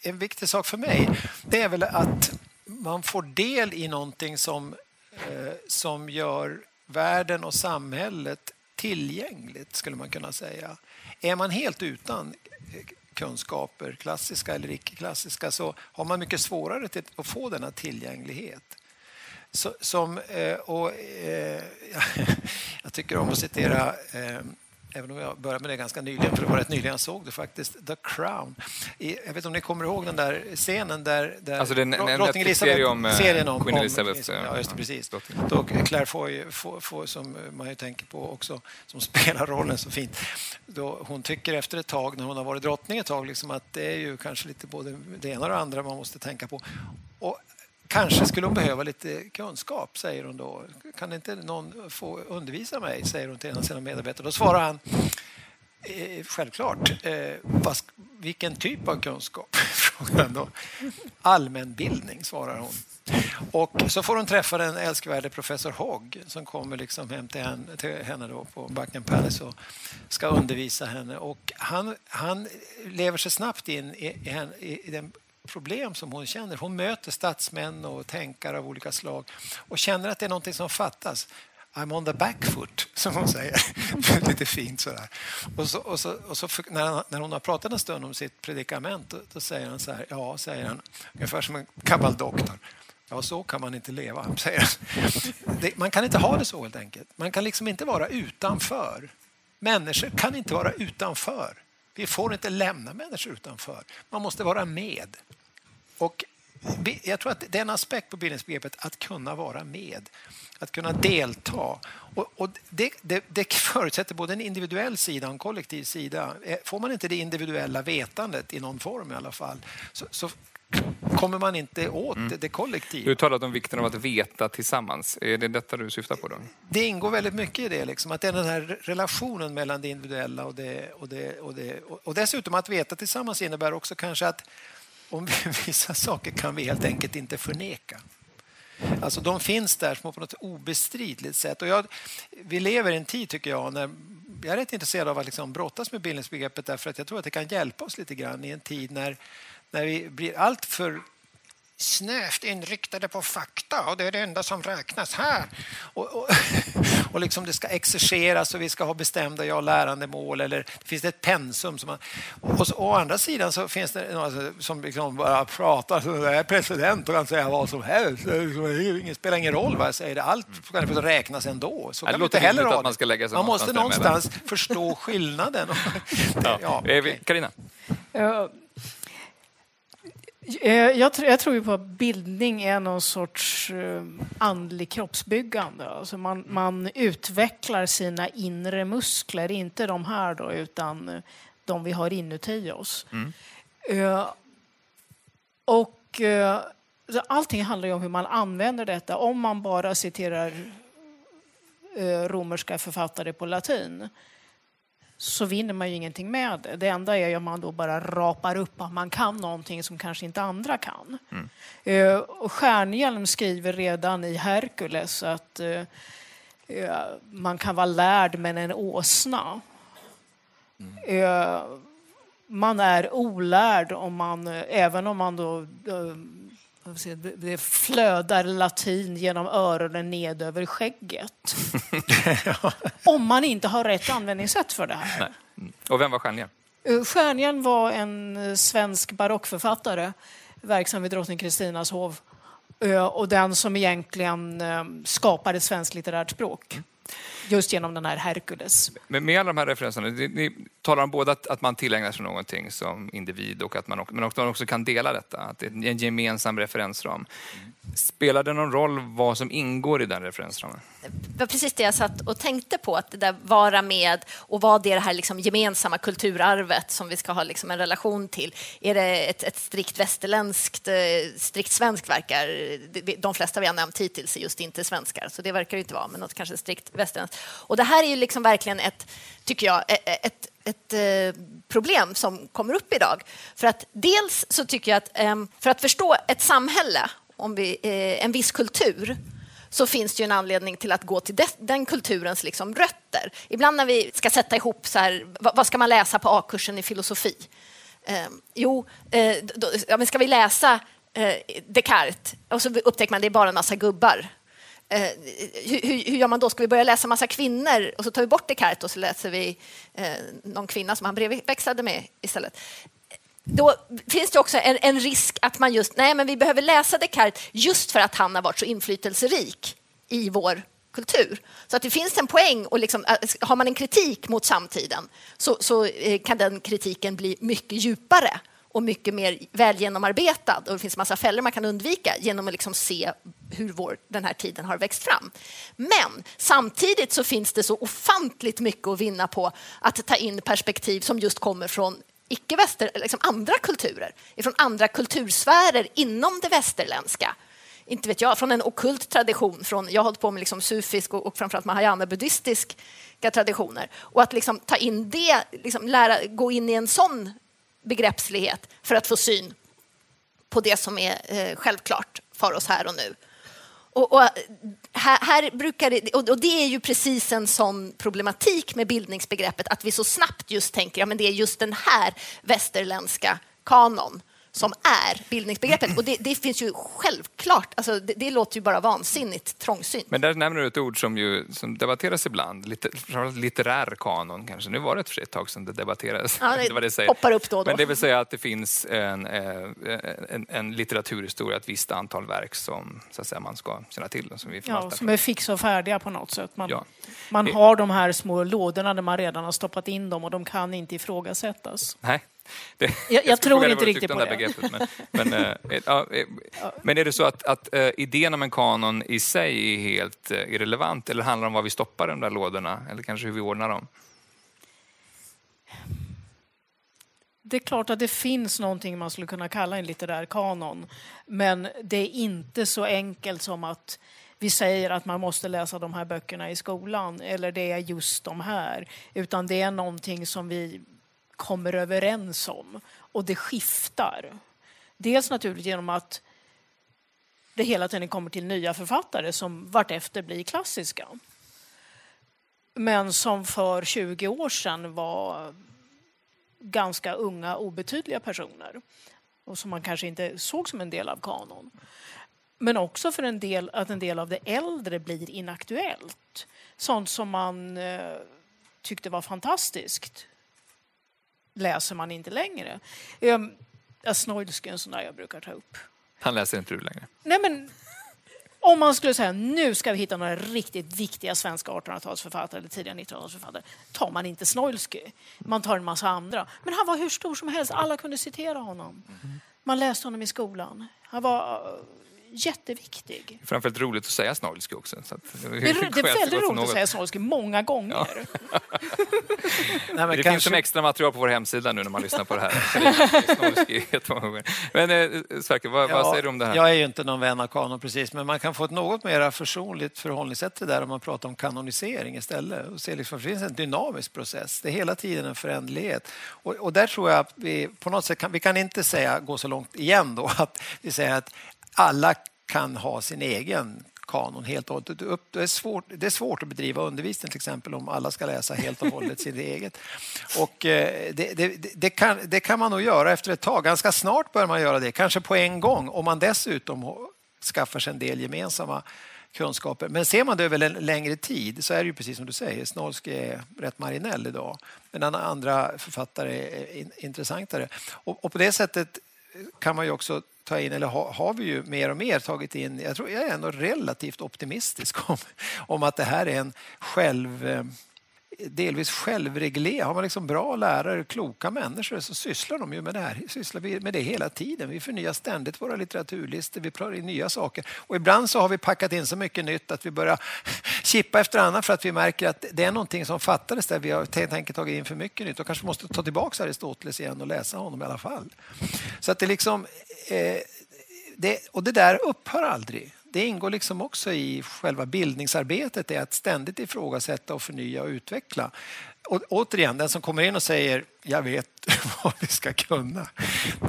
[SPEAKER 6] en viktig sak för mig det är väl att man får del i någonting som, Eh, som gör världen och samhället tillgängligt, skulle man kunna säga. Är man helt utan eh, kunskaper, klassiska eller icke-klassiska, så har man mycket svårare till att få denna tillgänglighet. Så, som, eh, och, och, [laughs] jag tycker om att citera även om jag började med det ganska nyligen, för det var rätt nyligen jag såg det faktiskt, The Crown. I, jag vet inte om ni kommer ihåg den där scenen där, där
[SPEAKER 1] Alltså den- en
[SPEAKER 6] drottning
[SPEAKER 1] Netflix-serie om, eh,
[SPEAKER 6] serien om
[SPEAKER 1] Queen
[SPEAKER 6] om-
[SPEAKER 1] Elizabeth,
[SPEAKER 6] Ja, just det,
[SPEAKER 1] ja,
[SPEAKER 6] precis. Då Claire Foy, Foy, som man ju tänker på också, som [laughs] spelar rollen så fint. Då hon tycker efter ett tag, när hon har varit drottning ett tag, liksom att det är ju kanske lite både det ena och det andra man måste tänka på. Och Kanske skulle hon behöva lite kunskap, säger hon då. Kan inte någon få undervisa mig, säger hon till en av sina medarbetare. Då svarar han, eh, självklart. Eh, vilken typ av kunskap? [laughs] Frågar han då. Allmänbildning, svarar hon. Och så får hon träffa den älskvärde professor Hogg som kommer liksom hem till henne, till henne då på Buckingham Palace och ska undervisa henne. Och han, han lever sig snabbt in i, i, i den problem som hon känner. Hon möter statsmän och tänkare av olika slag och känner att det är någonting som fattas. I'm on the back foot, [laughs] som hon säger. [laughs] Lite fint sådär. Och, så, och, så, och så för, när, när hon har pratat en stund om sitt predikament då, då säger han så här, ja, säger han, ungefär som en gammal doktor. Ja, så kan man inte leva, [laughs] säger han. Det, man kan inte ha det så helt enkelt. Man kan liksom inte vara utanför. Människor kan inte vara utanför. Vi får inte lämna människor utanför. Man måste vara med. Och jag tror att det är en aspekt på bildningsbegreppet att kunna vara med, att kunna delta. Och, och det, det, det förutsätter både en individuell sida och en kollektiv sida. Eh, får man inte det individuella vetandet i någon form i alla fall så, så kommer man inte åt det, det kollektiva.
[SPEAKER 1] Du talat om vikten av att veta tillsammans. Är det detta du syftar på? då?
[SPEAKER 6] det ingår väldigt mycket i det. Liksom, att det är den här relationen mellan det individuella och det, och det, och det. Och dessutom att veta tillsammans innebär också kanske att om vi, [laughs] vissa saker kan vi helt enkelt inte förneka. Alltså de finns där på något obestridligt sätt. Och jag, vi lever i en tid, tycker jag, när jag är rätt intresserad av att liksom brottas med bildningsbegreppet därför att jag tror att det kan hjälpa oss lite grann i en tid när, när vi blir allt för snävt inriktade på fakta och det är det enda som räknas här. Och, och, [laughs] och liksom det ska exerceras och vi ska ha bestämda ja, lärandemål eller det finns ett pensum. Som man, och så, å andra sidan så finns det några som liksom bara pratar så jag är president och kan säga vad som helst. Det liksom- Det spelar ingen roll vad jag säger. Allt ska räknas ändå. Så
[SPEAKER 1] det
[SPEAKER 6] kan vi
[SPEAKER 1] låter
[SPEAKER 6] inte heller
[SPEAKER 1] att man
[SPEAKER 6] det.
[SPEAKER 1] ska lägga sig
[SPEAKER 6] Man måste
[SPEAKER 1] någonstans
[SPEAKER 6] förstå skillnaden. [laughs]
[SPEAKER 1] Ja.
[SPEAKER 6] Ja,
[SPEAKER 1] Är vi-
[SPEAKER 6] okej.
[SPEAKER 1] Carina?
[SPEAKER 5] Ja. Eh, Jag, tr- jag tror ju på att bildning är någon sorts eh, andlig kroppsbyggande. Alltså man, man utvecklar sina inre muskler, inte de här då, utan eh, de vi har inuti oss. Eh, Och eh, allting handlar ju om hur man använder detta. Om man bara citerar eh, romerska författare på latin så vinner man ju ingenting med det. Det enda är ju om man då bara rapar upp att man kan någonting som kanske inte andra kan. Eh, och Stjärnhjelm skriver redan i Herkules att eh, man kan vara lärd men en åsna. Eh, man är olärd om man, även om man då det flödar latin genom öronen ned över skägget. [laughs] Om man inte har rätt användningssätt för det här.
[SPEAKER 1] Och vem var Stjärnhjelm?
[SPEAKER 5] Eh, Stjärnhjelm var en eh, svensk barockförfattare verksam vid drottning Kristinas hov Eh, och den som egentligen skapade svenskt litterärt språk. Just genom den här Herkules.
[SPEAKER 1] Men med alla de här referenserna, ni, ni talar om både att, att man tillägnar sig någonting som individ och att man, också- men också, man också kan dela detta, att det är en gemensam referensram. Spelar det någon roll vad som ingår i den referensramen?
[SPEAKER 3] Det var precis det jag satt och tänkte på, att det där vara med och vad det är det här liksom gemensamma kulturarvet som vi ska ha liksom en relation till. Är det ett, ett strikt västerländskt, eh, strikt svenskt verkar, de flesta vi har nämnt hittills är just inte svenskar, så det verkar det inte vara, men något kanske strikt västerländskt. Och det här är ju liksom verkligen ett, tycker jag, e-, e-, ett, ett eh, problem som kommer upp idag. För att dels så tycker jag att ehm, för att förstå ett samhälle, om vi, eh, en viss kultur, så finns det ju en anledning till att gå till den kulturens liksom rötter. Ibland när vi ska sätta ihop så här, vad, vad ska man läsa på A-kursen i filosofi? Eh, jo, eh, då, ja, men ska vi läsa eh, Descartes? Och så upptäcker man att det är bara en massa gubbar. Eh, hur, hur, gör man då? Ska vi börja läsa massa kvinnor och så tar vi bort Descartes och så läser vi eh, någon kvinna som han brevväxlade med istället? då finns det också en, en risk att man just, nej men vi behöver läsa Descartes just för att han har varit så inflytelserik i vår kultur. Så att det finns en poäng och liksom, eh, har man en kritik mot samtiden så, så eh, kan den kritiken bli mycket djupare och mycket mer väl genomarbetad och det finns massa fällor man kan undvika genom att liksom se hur vår, den här tiden har växt fram. Men samtidigt så finns det så ofantligt mycket att vinna på att ta in perspektiv som just kommer från icke-väster, liksom andra kulturer, från andra kultursfärer inom det västerländska inte vet jag, från en okult tradition. Från, jag har hållit på med liksom sufisk och, och framförallt mahayana-buddhistiska traditioner. Och att liksom ta in det, liksom lära, gå in i en sån begreppslighet för att få syn på det som är eh, självklart för oss här och nu. Och, och här, här, brukar det, och det är ju precis en sån problematik med bildningsbegreppet att vi så snabbt just tänker ja, men det är just den här västerländska kanon som är bildningsbegreppet. Och det, det finns ju självklart, alltså det, det, låter ju bara vansinnigt trångsynt.
[SPEAKER 1] Men där nämner du ett ord som, ju, som debatteras ibland, Liter, litterär kanon kanske. Nu var det för ett tag sedan det debatterades.
[SPEAKER 3] Ja, det, [laughs] det, det säger. Hoppar upp då och
[SPEAKER 1] då. Men det vill säga att det finns en, eh, en, en litteraturhistoria, ett visst antal verk som så att säga, man ska känna till. Som, vi
[SPEAKER 5] ja, som är fixa och färdiga på något sätt. Man, ja. man har de här små lådorna där man redan har stoppat in dem och de kan inte ifrågasättas.
[SPEAKER 1] Nej, [laughs]
[SPEAKER 5] det, jag, jag tror inte riktigt på det.
[SPEAKER 1] Begreppet, men, men, äh, ja, men, är det så att, att äh, idén om en kanon i sig är helt äh, irrelevant eller handlar det om vad vi stoppar de där lådorna eller kanske hur vi ordnar dem?
[SPEAKER 5] Det är klart att det finns någonting man skulle kunna kalla en litterär kanon men det är inte så enkelt som att vi säger att man måste läsa de här böckerna i skolan eller det är just de här utan det är någonting som vi kommer överens om. Och det skiftar. Dels naturligt genom att det hela tiden kommer till nya författare som vartefter blir klassiska. Men som för 20 år sedan var ganska unga, obetydliga personer och som man kanske inte såg som en del av kanon. Men också för en del, att en del av det äldre blir inaktuellt. Sånt som man eh, tyckte var fantastiskt läser man inte längre. Um, Snoilsky är en sån där jag brukar ta upp.
[SPEAKER 1] Han läser inte du längre?
[SPEAKER 5] Nej, men om man skulle säga nu ska vi hitta några riktigt viktiga svenska 1800-talsförfattare eller tidiga 1900-talsförfattare tar man inte Snoilsky. Man tar en massa andra. Men han var hur stor som helst. Alla kunde citera honom. Man läste honom i skolan. Han var jätteviktig.
[SPEAKER 1] Framförallt roligt att säga Snoilsky också.
[SPEAKER 5] Så det, är, det är väldigt roligt att säga Snoilsky många gånger. Ja. [laughs]
[SPEAKER 1] Nej, det kanske... finns som extra material på vår hemsida nu när man lyssnar på det här. [laughs] men eh, Sverker, vad, ja, vad, säger du om det här?
[SPEAKER 6] Jag är ju inte någon vän av kanon precis, men man kan få ett något mer försonligt förhållningssätt till det där om man pratar om kanonisering istället. Och se liksom, det finns en dynamisk process. Det är hela tiden en förändlighet. Och, och där tror jag att vi på något sätt kan, vi kan inte säga, gå så långt igen då, att vi säger att alla kan ha sin egen kanon helt och hållet. Det är, svårt, det är svårt att bedriva undervisning till exempel om alla ska läsa helt och hållet sitt [laughs] eget. Och eh, det, det, det, kan, det kan man nog göra efter ett tag. Ganska snart bör man göra det, kanske på en gång om man dessutom skaffar sig en del gemensamma kunskaper. Men ser man det över en längre tid så är det ju precis som du säger, Snolsky är rätt marinell idag. Men andra författare är intressantare. Och, och på det sättet kan man ju också ta in, eller har, har vi ju mer och mer tagit in, jag tror jag är ändå relativt optimistisk om, om att det här är en själv eh, delvis självreglerar. Har man liksom bra lärare, kloka människor så sysslar de ju med det här. Sysslar vi med det hela tiden. Vi förnyar ständigt våra litteraturlistor, vi prövar in nya saker. Och ibland så har vi packat in så mycket nytt att vi börjar [laughs] chippa efter annat för att vi märker att det är någonting som fattades där. Vi har helt enkelt tagit in för mycket nytt och kanske måste ta tillbaka Aristoteles igen och läsa honom i alla fall. Så att det liksom... Eh, det, och det där upphör aldrig det ingår liksom också i själva bildningsarbetet, är att ständigt ifrågasätta och förnya och utveckla. Och återigen, den som kommer in och säger jag vet [laughs] vad vi ska kunna,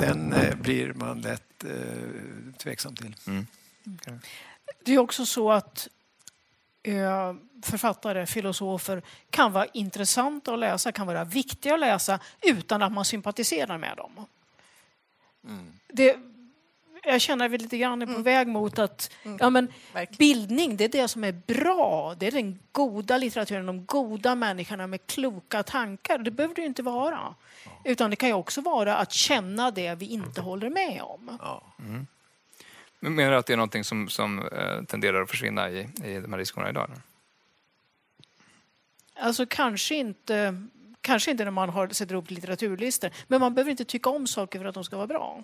[SPEAKER 6] den eh, blir man lätt eh, tveksam till. Mm.
[SPEAKER 5] Okay. Det är också så att eh, författare, filosofer kan vara intressanta att läsa, kan vara viktiga att läsa utan att man sympatiserar med dem. Mm. Det, jag känner att vi lite grann är på mm. väg mot att mm. ja, men, bildning det är det som är bra. Det är den goda litteraturen, de goda människorna med kloka tankar. Det behöver det inte vara. Utan det kan ju också vara att känna det vi inte håller med om. Ja.
[SPEAKER 1] Mm. Menar du att det är någonting som, som uh, tenderar att försvinna i, i de här diskussionerna idag?
[SPEAKER 5] Alltså kanske inte, kanske inte när man har, sätter upp litteraturlistor, men man behöver inte tycka om saker för att de ska vara bra.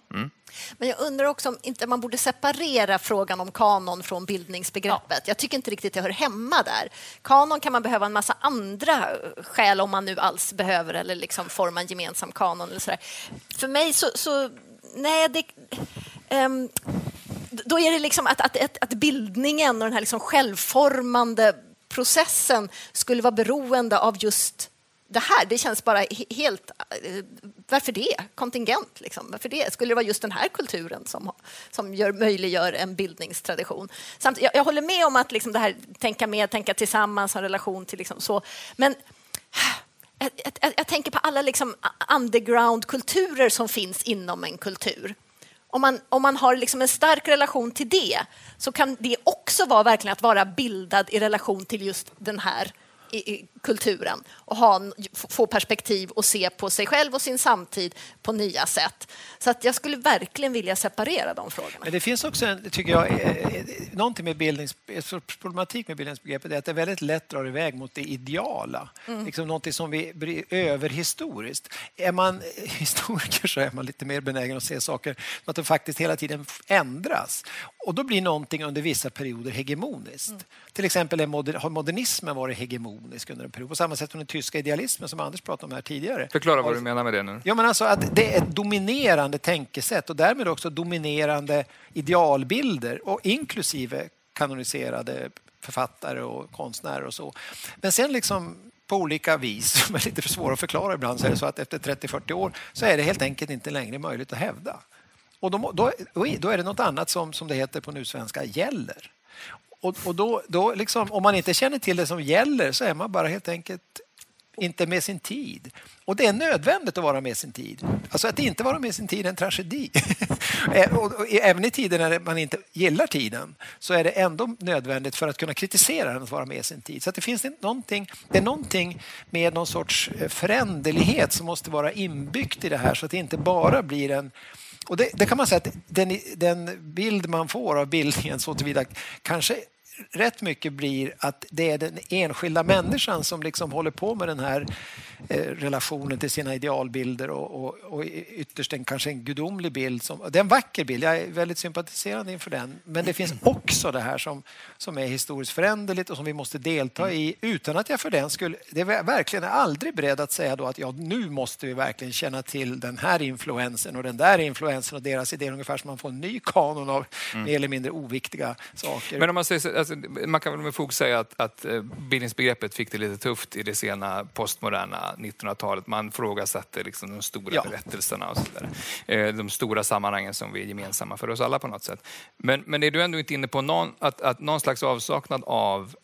[SPEAKER 3] Men jag undrar också om inte man borde separera frågan om kanon från bildningsbegreppet. Jag tycker inte riktigt det hör hemma där. Kanon kan man behöva en massa andra skäl om man nu alls behöver eller liksom forma en gemensam kanon. Eller sådär. För mig så, så nej, det, ehm, då är det liksom att, att, att, att bildningen och den här liksom självformande processen skulle vara beroende av just det här. Det känns bara helt... Eh, varför det? Kontingent, liksom. Varför det? Skulle det vara just den här kulturen som, som gör, möjliggör en bildningstradition? Samt, jag, jag håller med om att liksom det här tänka med, tänka tillsammans, ha en relation till liksom så. Men jag, jag, jag tänker på alla liksom underground-kulturer som finns inom en kultur. Om man, om man har liksom en stark relation till det så kan det också vara verkligen att vara bildad i relation till just den här i, i kulturen och ha, få perspektiv och se på sig själv och sin samtid på nya sätt. Så att jag skulle verkligen vilja separera de frågorna.
[SPEAKER 6] Men det finns också, en, tycker jag, eh, eh, någonting med bildnings, problematik med bildningsbegreppet är att det väldigt lätt drar iväg mot det ideala. Liksom någonting som vi blir överhistoriskt. Är man [laughs] historiker så är man lite mer benägen att se saker som att de faktiskt hela tiden ändras. Och då blir någonting under vissa perioder hegemoniskt. Till exempel är moder, har modernismen varit hegemonisk under en period på samma sätt som den tyska idealismen som Anders pratade om här tidigare.
[SPEAKER 1] Förklara vad du menar med det nu.
[SPEAKER 6] Ja, men alltså att det är ett dominerande tänkesätt och därmed också dominerande idealbilder och inklusive kanoniserade författare och konstnärer och så. Men sen liksom på olika vis, [laughs] som är lite för svåra att förklara ibland, så är det så att efter 30-40 år så är det helt enkelt inte längre möjligt att hävda. Och då, då, då är det något annat som, som det heter på nu svenska, gäller. Och, och då, då liksom, om man inte känner till det som gäller så är man bara helt enkelt inte med sin tid. Och det är nödvändigt att vara med sin tid. Alltså att inte vara med sin tid är en tragedi. [laughs] Eh, även i tider när man inte gillar tiden så är det ändå nödvändigt för att kunna kritisera den att vara med sin tid. Så att det finns någonting, det är någonting med någon sorts eh, föränderlighet som måste vara inbyggt i det här så att det inte bara blir en och det, det kan man säga att den, den bild man får av bildningen så tillvida kanske rätt mycket blir att det är den enskilda människan som liksom håller på med den här eh, relationen till sina idealbilder och, och, och ytterst en, kanske en gudomlig bild. Som, det är en vacker bild, jag är väldigt sympatiserande inför den. Men det finns också det här som, som är historiskt föränderligt och som vi måste delta i utan att jag för den skulle... Det är verkligen aldrig beredd att säga då att ja, nu måste vi verkligen känna till den här influensen och den där influensen och deras idéer ungefär som man får en ny kanon av mer eller mindre oviktiga saker.
[SPEAKER 1] Men om man, säger, så- alltså, man kan väl med fog säga att, att eh, bildningsbegreppet fick det lite tufft i det sena postmoderna 1900-talet. Man frågasatte liksom de stora
[SPEAKER 6] Ja.
[SPEAKER 1] berättelserna och så vidare. Eh, De stora sammanhangen som vi är gemensamma för oss alla på något sätt. Men, men är du ändå inte inne på någon, att, att någon slags avsaknad av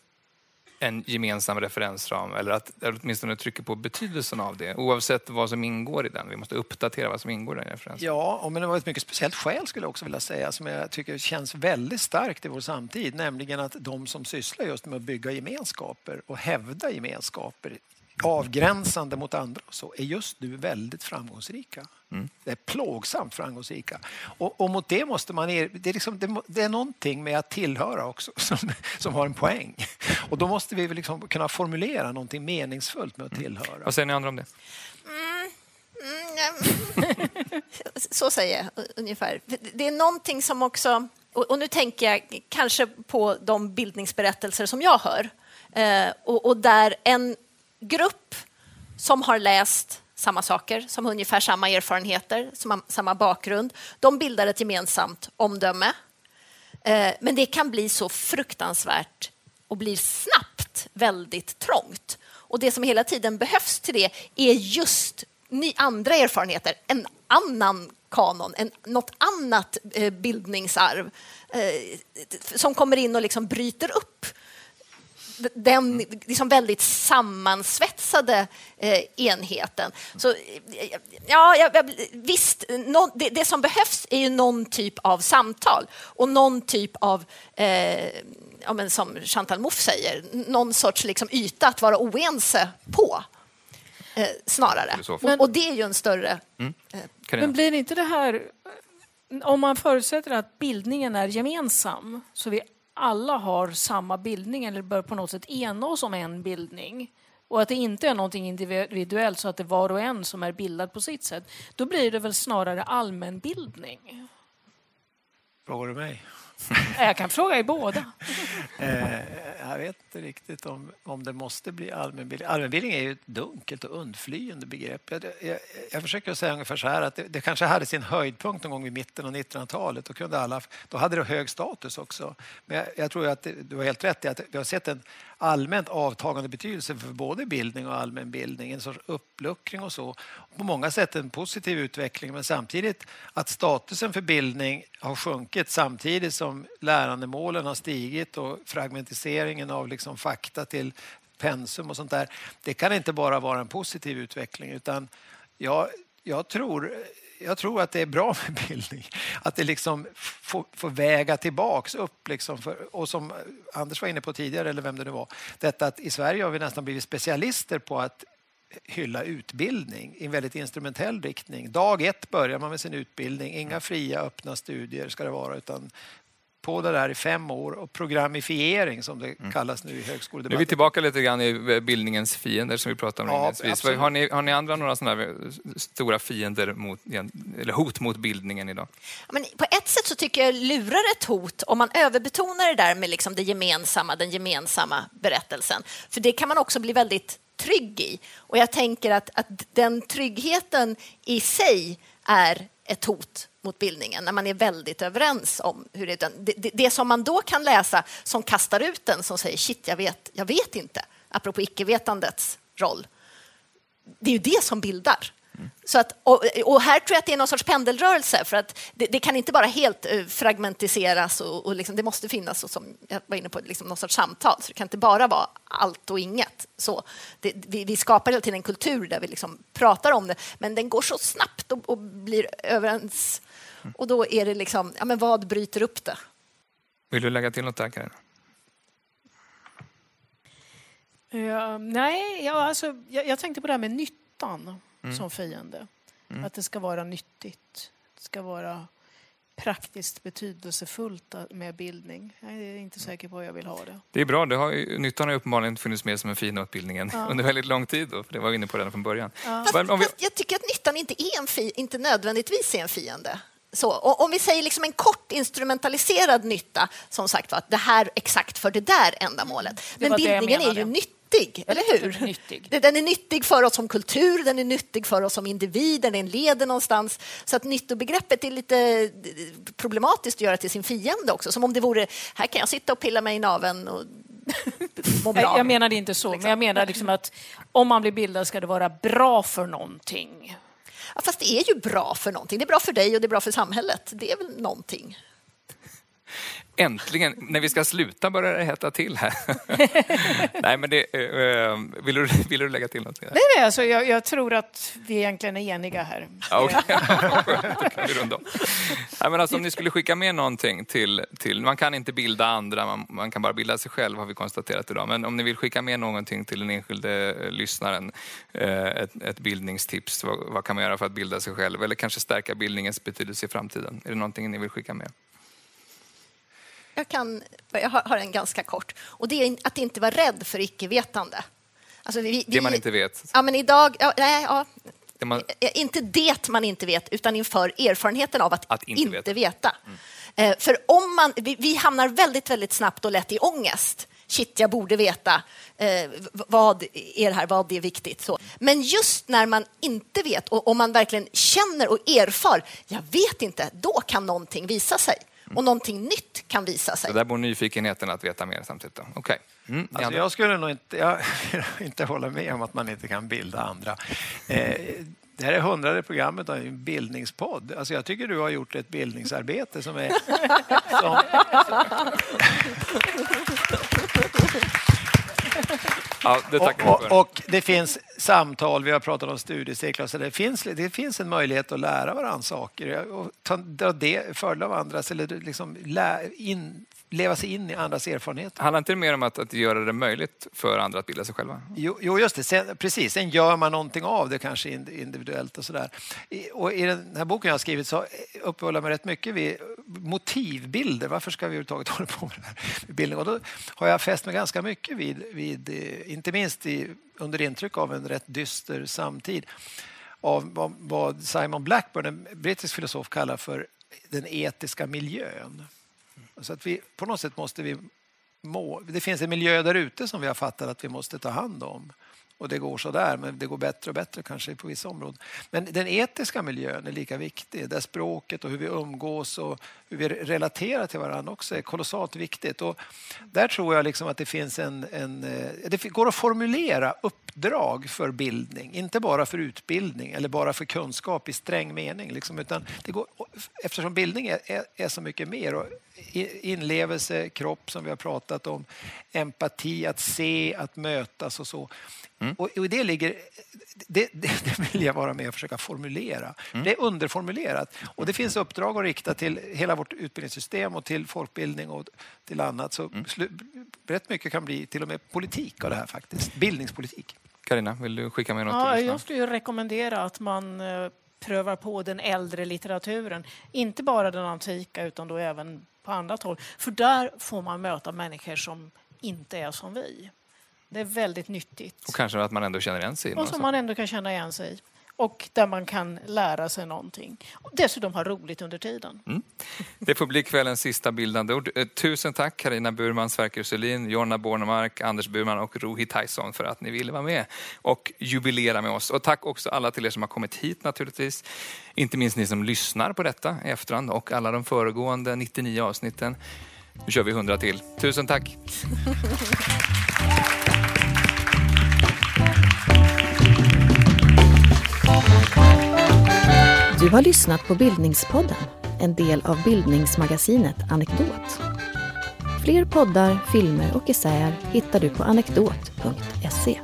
[SPEAKER 1] en gemensam referensram eller att eller åtminstone trycker på betydelsen av det oavsett vad som ingår i den. Vi måste uppdatera vad som ingår i den referensramen.
[SPEAKER 6] Ja, och men det var ett mycket speciellt skäl skulle jag också vilja säga som jag tycker känns väldigt starkt i vår samtid, nämligen att de som sysslar just med att bygga gemenskaper och hävda gemenskaper avgränsande mot andra och så, är just nu väldigt framgångsrika. Det är plågsamt framgångsrika. Och, och mot det måste man... Er, det, är liksom, det, det är någonting med att tillhöra också [laughs] som, som har en poäng. Och då måste vi väl liksom kunna formulera någonting meningsfullt med att tillhöra.
[SPEAKER 1] Vad säger ni andra om det? [laughs]
[SPEAKER 3] Så säger jag ungefär. Det är någonting som också... Och och nu tänker jag kanske på de bildningsberättelser som jag hör. Eh, och, och där en grupp som har läst samma saker, som har ungefär samma erfarenheter, som har samma bakgrund, de bildar ett gemensamt omdöme. Eh, men det kan bli så fruktansvärt och blir snabbt väldigt trångt. Och det som hela tiden behövs till det är just ny, andra erfarenheter, en annan kanon, en, något annat eh, bildningsarv eh, som kommer in och liksom bryter upp den liksom väldigt sammansvetsade eh, enheten. Så, eh, ja, ja, ja, visst, nå- det, det som behövs är ju någon typ av samtal och någon typ av, eh, ja, men som Chantal Mouffe säger, någon sorts liksom yta att vara oense på. Eh, snarare.
[SPEAKER 1] Filosofer.
[SPEAKER 3] Och, det är ju en större...
[SPEAKER 1] Carina?
[SPEAKER 5] Men blir inte det här... Om man förutsätter att bildningen är gemensam, så vi alla har samma bildning eller bör på något sätt ena oss om en bildning, och att det inte är någonting individuellt så att det är var och en som är bildad på sitt sätt, då blir det väl snarare allmänbildning.
[SPEAKER 6] Frågar du mig? [laughs]
[SPEAKER 5] Jag kan fråga er båda. [laughs]
[SPEAKER 6] Eh, jag vet inte riktigt om, om det måste bli allmänbildning. Allmänbildning är ju ett dunkelt och undflyende begrepp. Jag, jag, jag försöker säga ungefär så här att det, det, kanske hade sin höjdpunkt någon gång vid mitten av 1900-talet. Då, kunde alla, då hade det hög status också. Men jag, jag tror att det, du har helt rätt i att vi har sett en allmänt avtagande betydelse för både bildning och allmänbildning, en sorts uppluckring och så. På många sätt en positiv utveckling men samtidigt att statusen för bildning har sjunkit samtidigt som lärandemålen har stigit och fragmentiseringen av liksom fakta till pensum och sånt där. Det kan inte bara vara en positiv utveckling utan jag, jag tror jag tror att det är bra [laughs] med bildning. Att det liksom får, får väga tillbaks upp. Liksom för, och som Anders var inne på tidigare, eller vem det nu var, detta att i Sverige har vi nästan blivit specialister på att hylla utbildning i en väldigt instrumentell riktning. Dag ett börjar man med sin utbildning. Inga fria, öppna studier ska det vara, utan på det där i fem år och programifiering som det mm. kallas nu i högskoledebatten.
[SPEAKER 1] Nu är vi tillbaka lite grann i bildningens fiender som vi pratade om ja, Har ni, har ni andra några sådana stora fiender mot, eller hot mot bildningen idag?
[SPEAKER 3] Men på ett sätt så tycker jag lurar ett hot om man överbetonar det där med liksom det gemensamma, den gemensamma berättelsen. För det kan man också bli väldigt trygg i. Och jag tänker att, att den tryggheten i sig är ett hot mot bildningen när man är väldigt överens om hur det är. Det, det, det som man då kan läsa som kastar ut den som säger shit, jag vet, jag vet inte, apropå icke-vetandets roll. Det är ju det som bildar. Så att, och, och, här tror jag att det är någon sorts pendelrörelse för att det, det kan inte bara helt uh, fragmentiseras och, och liksom, det måste finnas, och som jag var inne på, liksom någon sorts samtal. Så det kan inte bara vara allt och inget. Så det, vi, vi, skapar hela tiden en kultur där vi liksom pratar om det, men den går så snabbt och, och blir överens. Och då är det liksom, ja men vad bryter upp det?
[SPEAKER 1] Vill du lägga till något där, Karin?
[SPEAKER 5] Uh, nej, ja, alltså, jag, jag tänkte på det här med nyttan mm. som fiende. Mm. Att det ska vara nyttigt. Det ska vara praktiskt betydelsefullt med bildning. Jag är inte säker på hur jag vill ha det.
[SPEAKER 1] Det är bra. Det har ju, nyttan har uppenbarligen funnits med som en fin utbildningen ja. [laughs] under väldigt lång tid. Då, för det var vi inne på redan från början.
[SPEAKER 3] Ja. Fast, vi... fast jag tycker att nyttan inte, är en fi, inte nödvändigtvis är en fiende. Så, om vi säger liksom en kort instrumentaliserad nytta, som sagt var, att det här exakt för det där ändamålet. Men bildningen är ju nyttig nyttig, eller hur? Nyttig. Den är nyttig för oss som kultur, den är nyttig för oss som individer, den leder någonstans. Så att nyttobegreppet är lite problematiskt att göra till sin fiende också. Som om det vore, här kan jag sitta och pilla mig i naveln och [laughs] må bra.
[SPEAKER 5] Jag menade inte så, liksom. men jag menar liksom att om man blir bildad ska det vara bra för någonting.
[SPEAKER 3] Ja, fast det är ju bra för någonting. Det är bra för dig och det är bra för samhället. Det är väl någonting.
[SPEAKER 1] Äntligen, när vi ska sluta börjar det hetta till här. [laughs] nej, men det, uh, vill, du, vill du lägga till något?
[SPEAKER 5] Nej, nej alltså, jag, jag, tror att vi egentligen är eniga här.
[SPEAKER 1] okay. [laughs] nej, men alltså, om ni skulle skicka med någonting till, till... Man kan inte bilda andra, man, man, kan bara bilda sig själv har vi konstaterat idag. Men om ni vill skicka med någonting till den enskilde lyssnaren, ett, ett bildningstips, vad, vad kan man göra för att bilda sig själv? Eller kanske stärka bildningens betydelse i framtiden? Är det någonting ni vill skicka med?
[SPEAKER 3] Jag, kan, jag har en ganska kort. Och det är att inte vara rädd för icke-vetande.
[SPEAKER 1] Alltså vi, vi, det man inte vet?
[SPEAKER 3] Ja, men idag... Ja, nej, ja, det man... Eh, inte det man inte vet, utan inför erfarenheten av att, att inte, inte veta. Mm. Eh, för om man, vi, vi, hamnar väldigt, väldigt snabbt och lätt i ångest. Shit, jag borde veta eh, vad är det här, vad är viktigt. Så. Men just när man inte vet och, och man verkligen känner och erfar, jag vet inte, då kan någonting visa sig och någonting nytt kan visa sig.
[SPEAKER 1] Så där bor nyfikenheten att veta mer samtidigt? Okay.
[SPEAKER 6] Mm, alltså jag skulle nog inte, jag, inte hålla med om att man inte kan bilda andra. Eh, det här är hundrade programmet av en bildningspodd. Alltså jag tycker du har gjort ett bildningsarbete som är... Som, [laughs]
[SPEAKER 1] Ja, det
[SPEAKER 6] och, och, och, det finns samtal, vi har pratat om studiecirklar, så det finns, det finns en möjlighet att lära varandra saker. Och ta, dra det, fördel av andras eller liksom lä, in, leva sig in i andras erfarenheter.
[SPEAKER 1] Handlar inte det mer om att, att göra det möjligt för andra att bilda sig själva?
[SPEAKER 6] Jo, jo just det. Sen, precis. Sen gör man någonting av det kanske individuellt och sådär. Och I den här boken jag har skrivit så uppehåller jag mig rätt mycket vid motivbilder. Varför ska vi överhuvudtaget [laughs] hålla på med det här? Bildning? Och då har jag fäst mig ganska mycket vid, vid inte minst i under intryck av en rätt dyster samtid av vad, vad Simon Blackburn, en brittisk filosof, kallar för den etiska miljön. Så att vi, på något sätt måste vi må, det finns en miljö där ute som vi har fattat att vi måste ta hand om. Och det går så där, men det går bättre och bättre kanske på vissa områden. Men den etiska miljön är lika viktig, där språket och hur vi umgås och hur vi relaterar till varandra också är kolossalt viktigt. Och där tror jag liksom att det finns en, en... Eh, det går att formulera uppdrag för bildning, inte bara för utbildning eller bara för kunskap i sträng mening. Liksom, utan det går, eftersom bildning är, är, är så mycket mer. Och inlevelse, kropp som vi har pratat om, empati, att se, att mötas och så. Mm. Och, och det ligger, det, det, det, vill jag vara med och försöka formulera. Mm. Det är underformulerat och det finns uppdrag att rikta till hela vårt utbildningssystem och till folkbildning och till annat. Så mm. rätt mycket kan bli till och med politik av det här faktiskt. Bildningspolitik.
[SPEAKER 1] Karina, vill du skicka med något?
[SPEAKER 5] Ja, jag skulle rekommendera att man eh, prövar på den äldre litteraturen. Inte bara den antika utan då även på annat håll. För där får man möta människor som inte är som vi. Det är väldigt nyttigt.
[SPEAKER 1] Och kanske att man ändå känner igen sig
[SPEAKER 5] i Och som man ändå kan känna igen sig i. Och där man kan lära sig någonting. Och dessutom ha roligt under tiden. Mm.
[SPEAKER 1] Det får bli kvällens sista bildande ord. Eh, tusen tack Karina Burman, Sverker Selin, Jonna Bornemark, Anders Burman och Rohi Tyson för att ni ville vara med och jubilera med oss. Och tack också alla till er som har kommit hit naturligtvis. Inte minst ni som lyssnar på detta i efterhand och alla de föregående 99 avsnitten. Nu kör vi 100 till. Tusen tack! [laughs]
[SPEAKER 7] Du har lyssnat på Bildningspodden, en del av bildningsmagasinet Anekdot. Fler poddar, filmer och essäer hittar du på anekdot.se.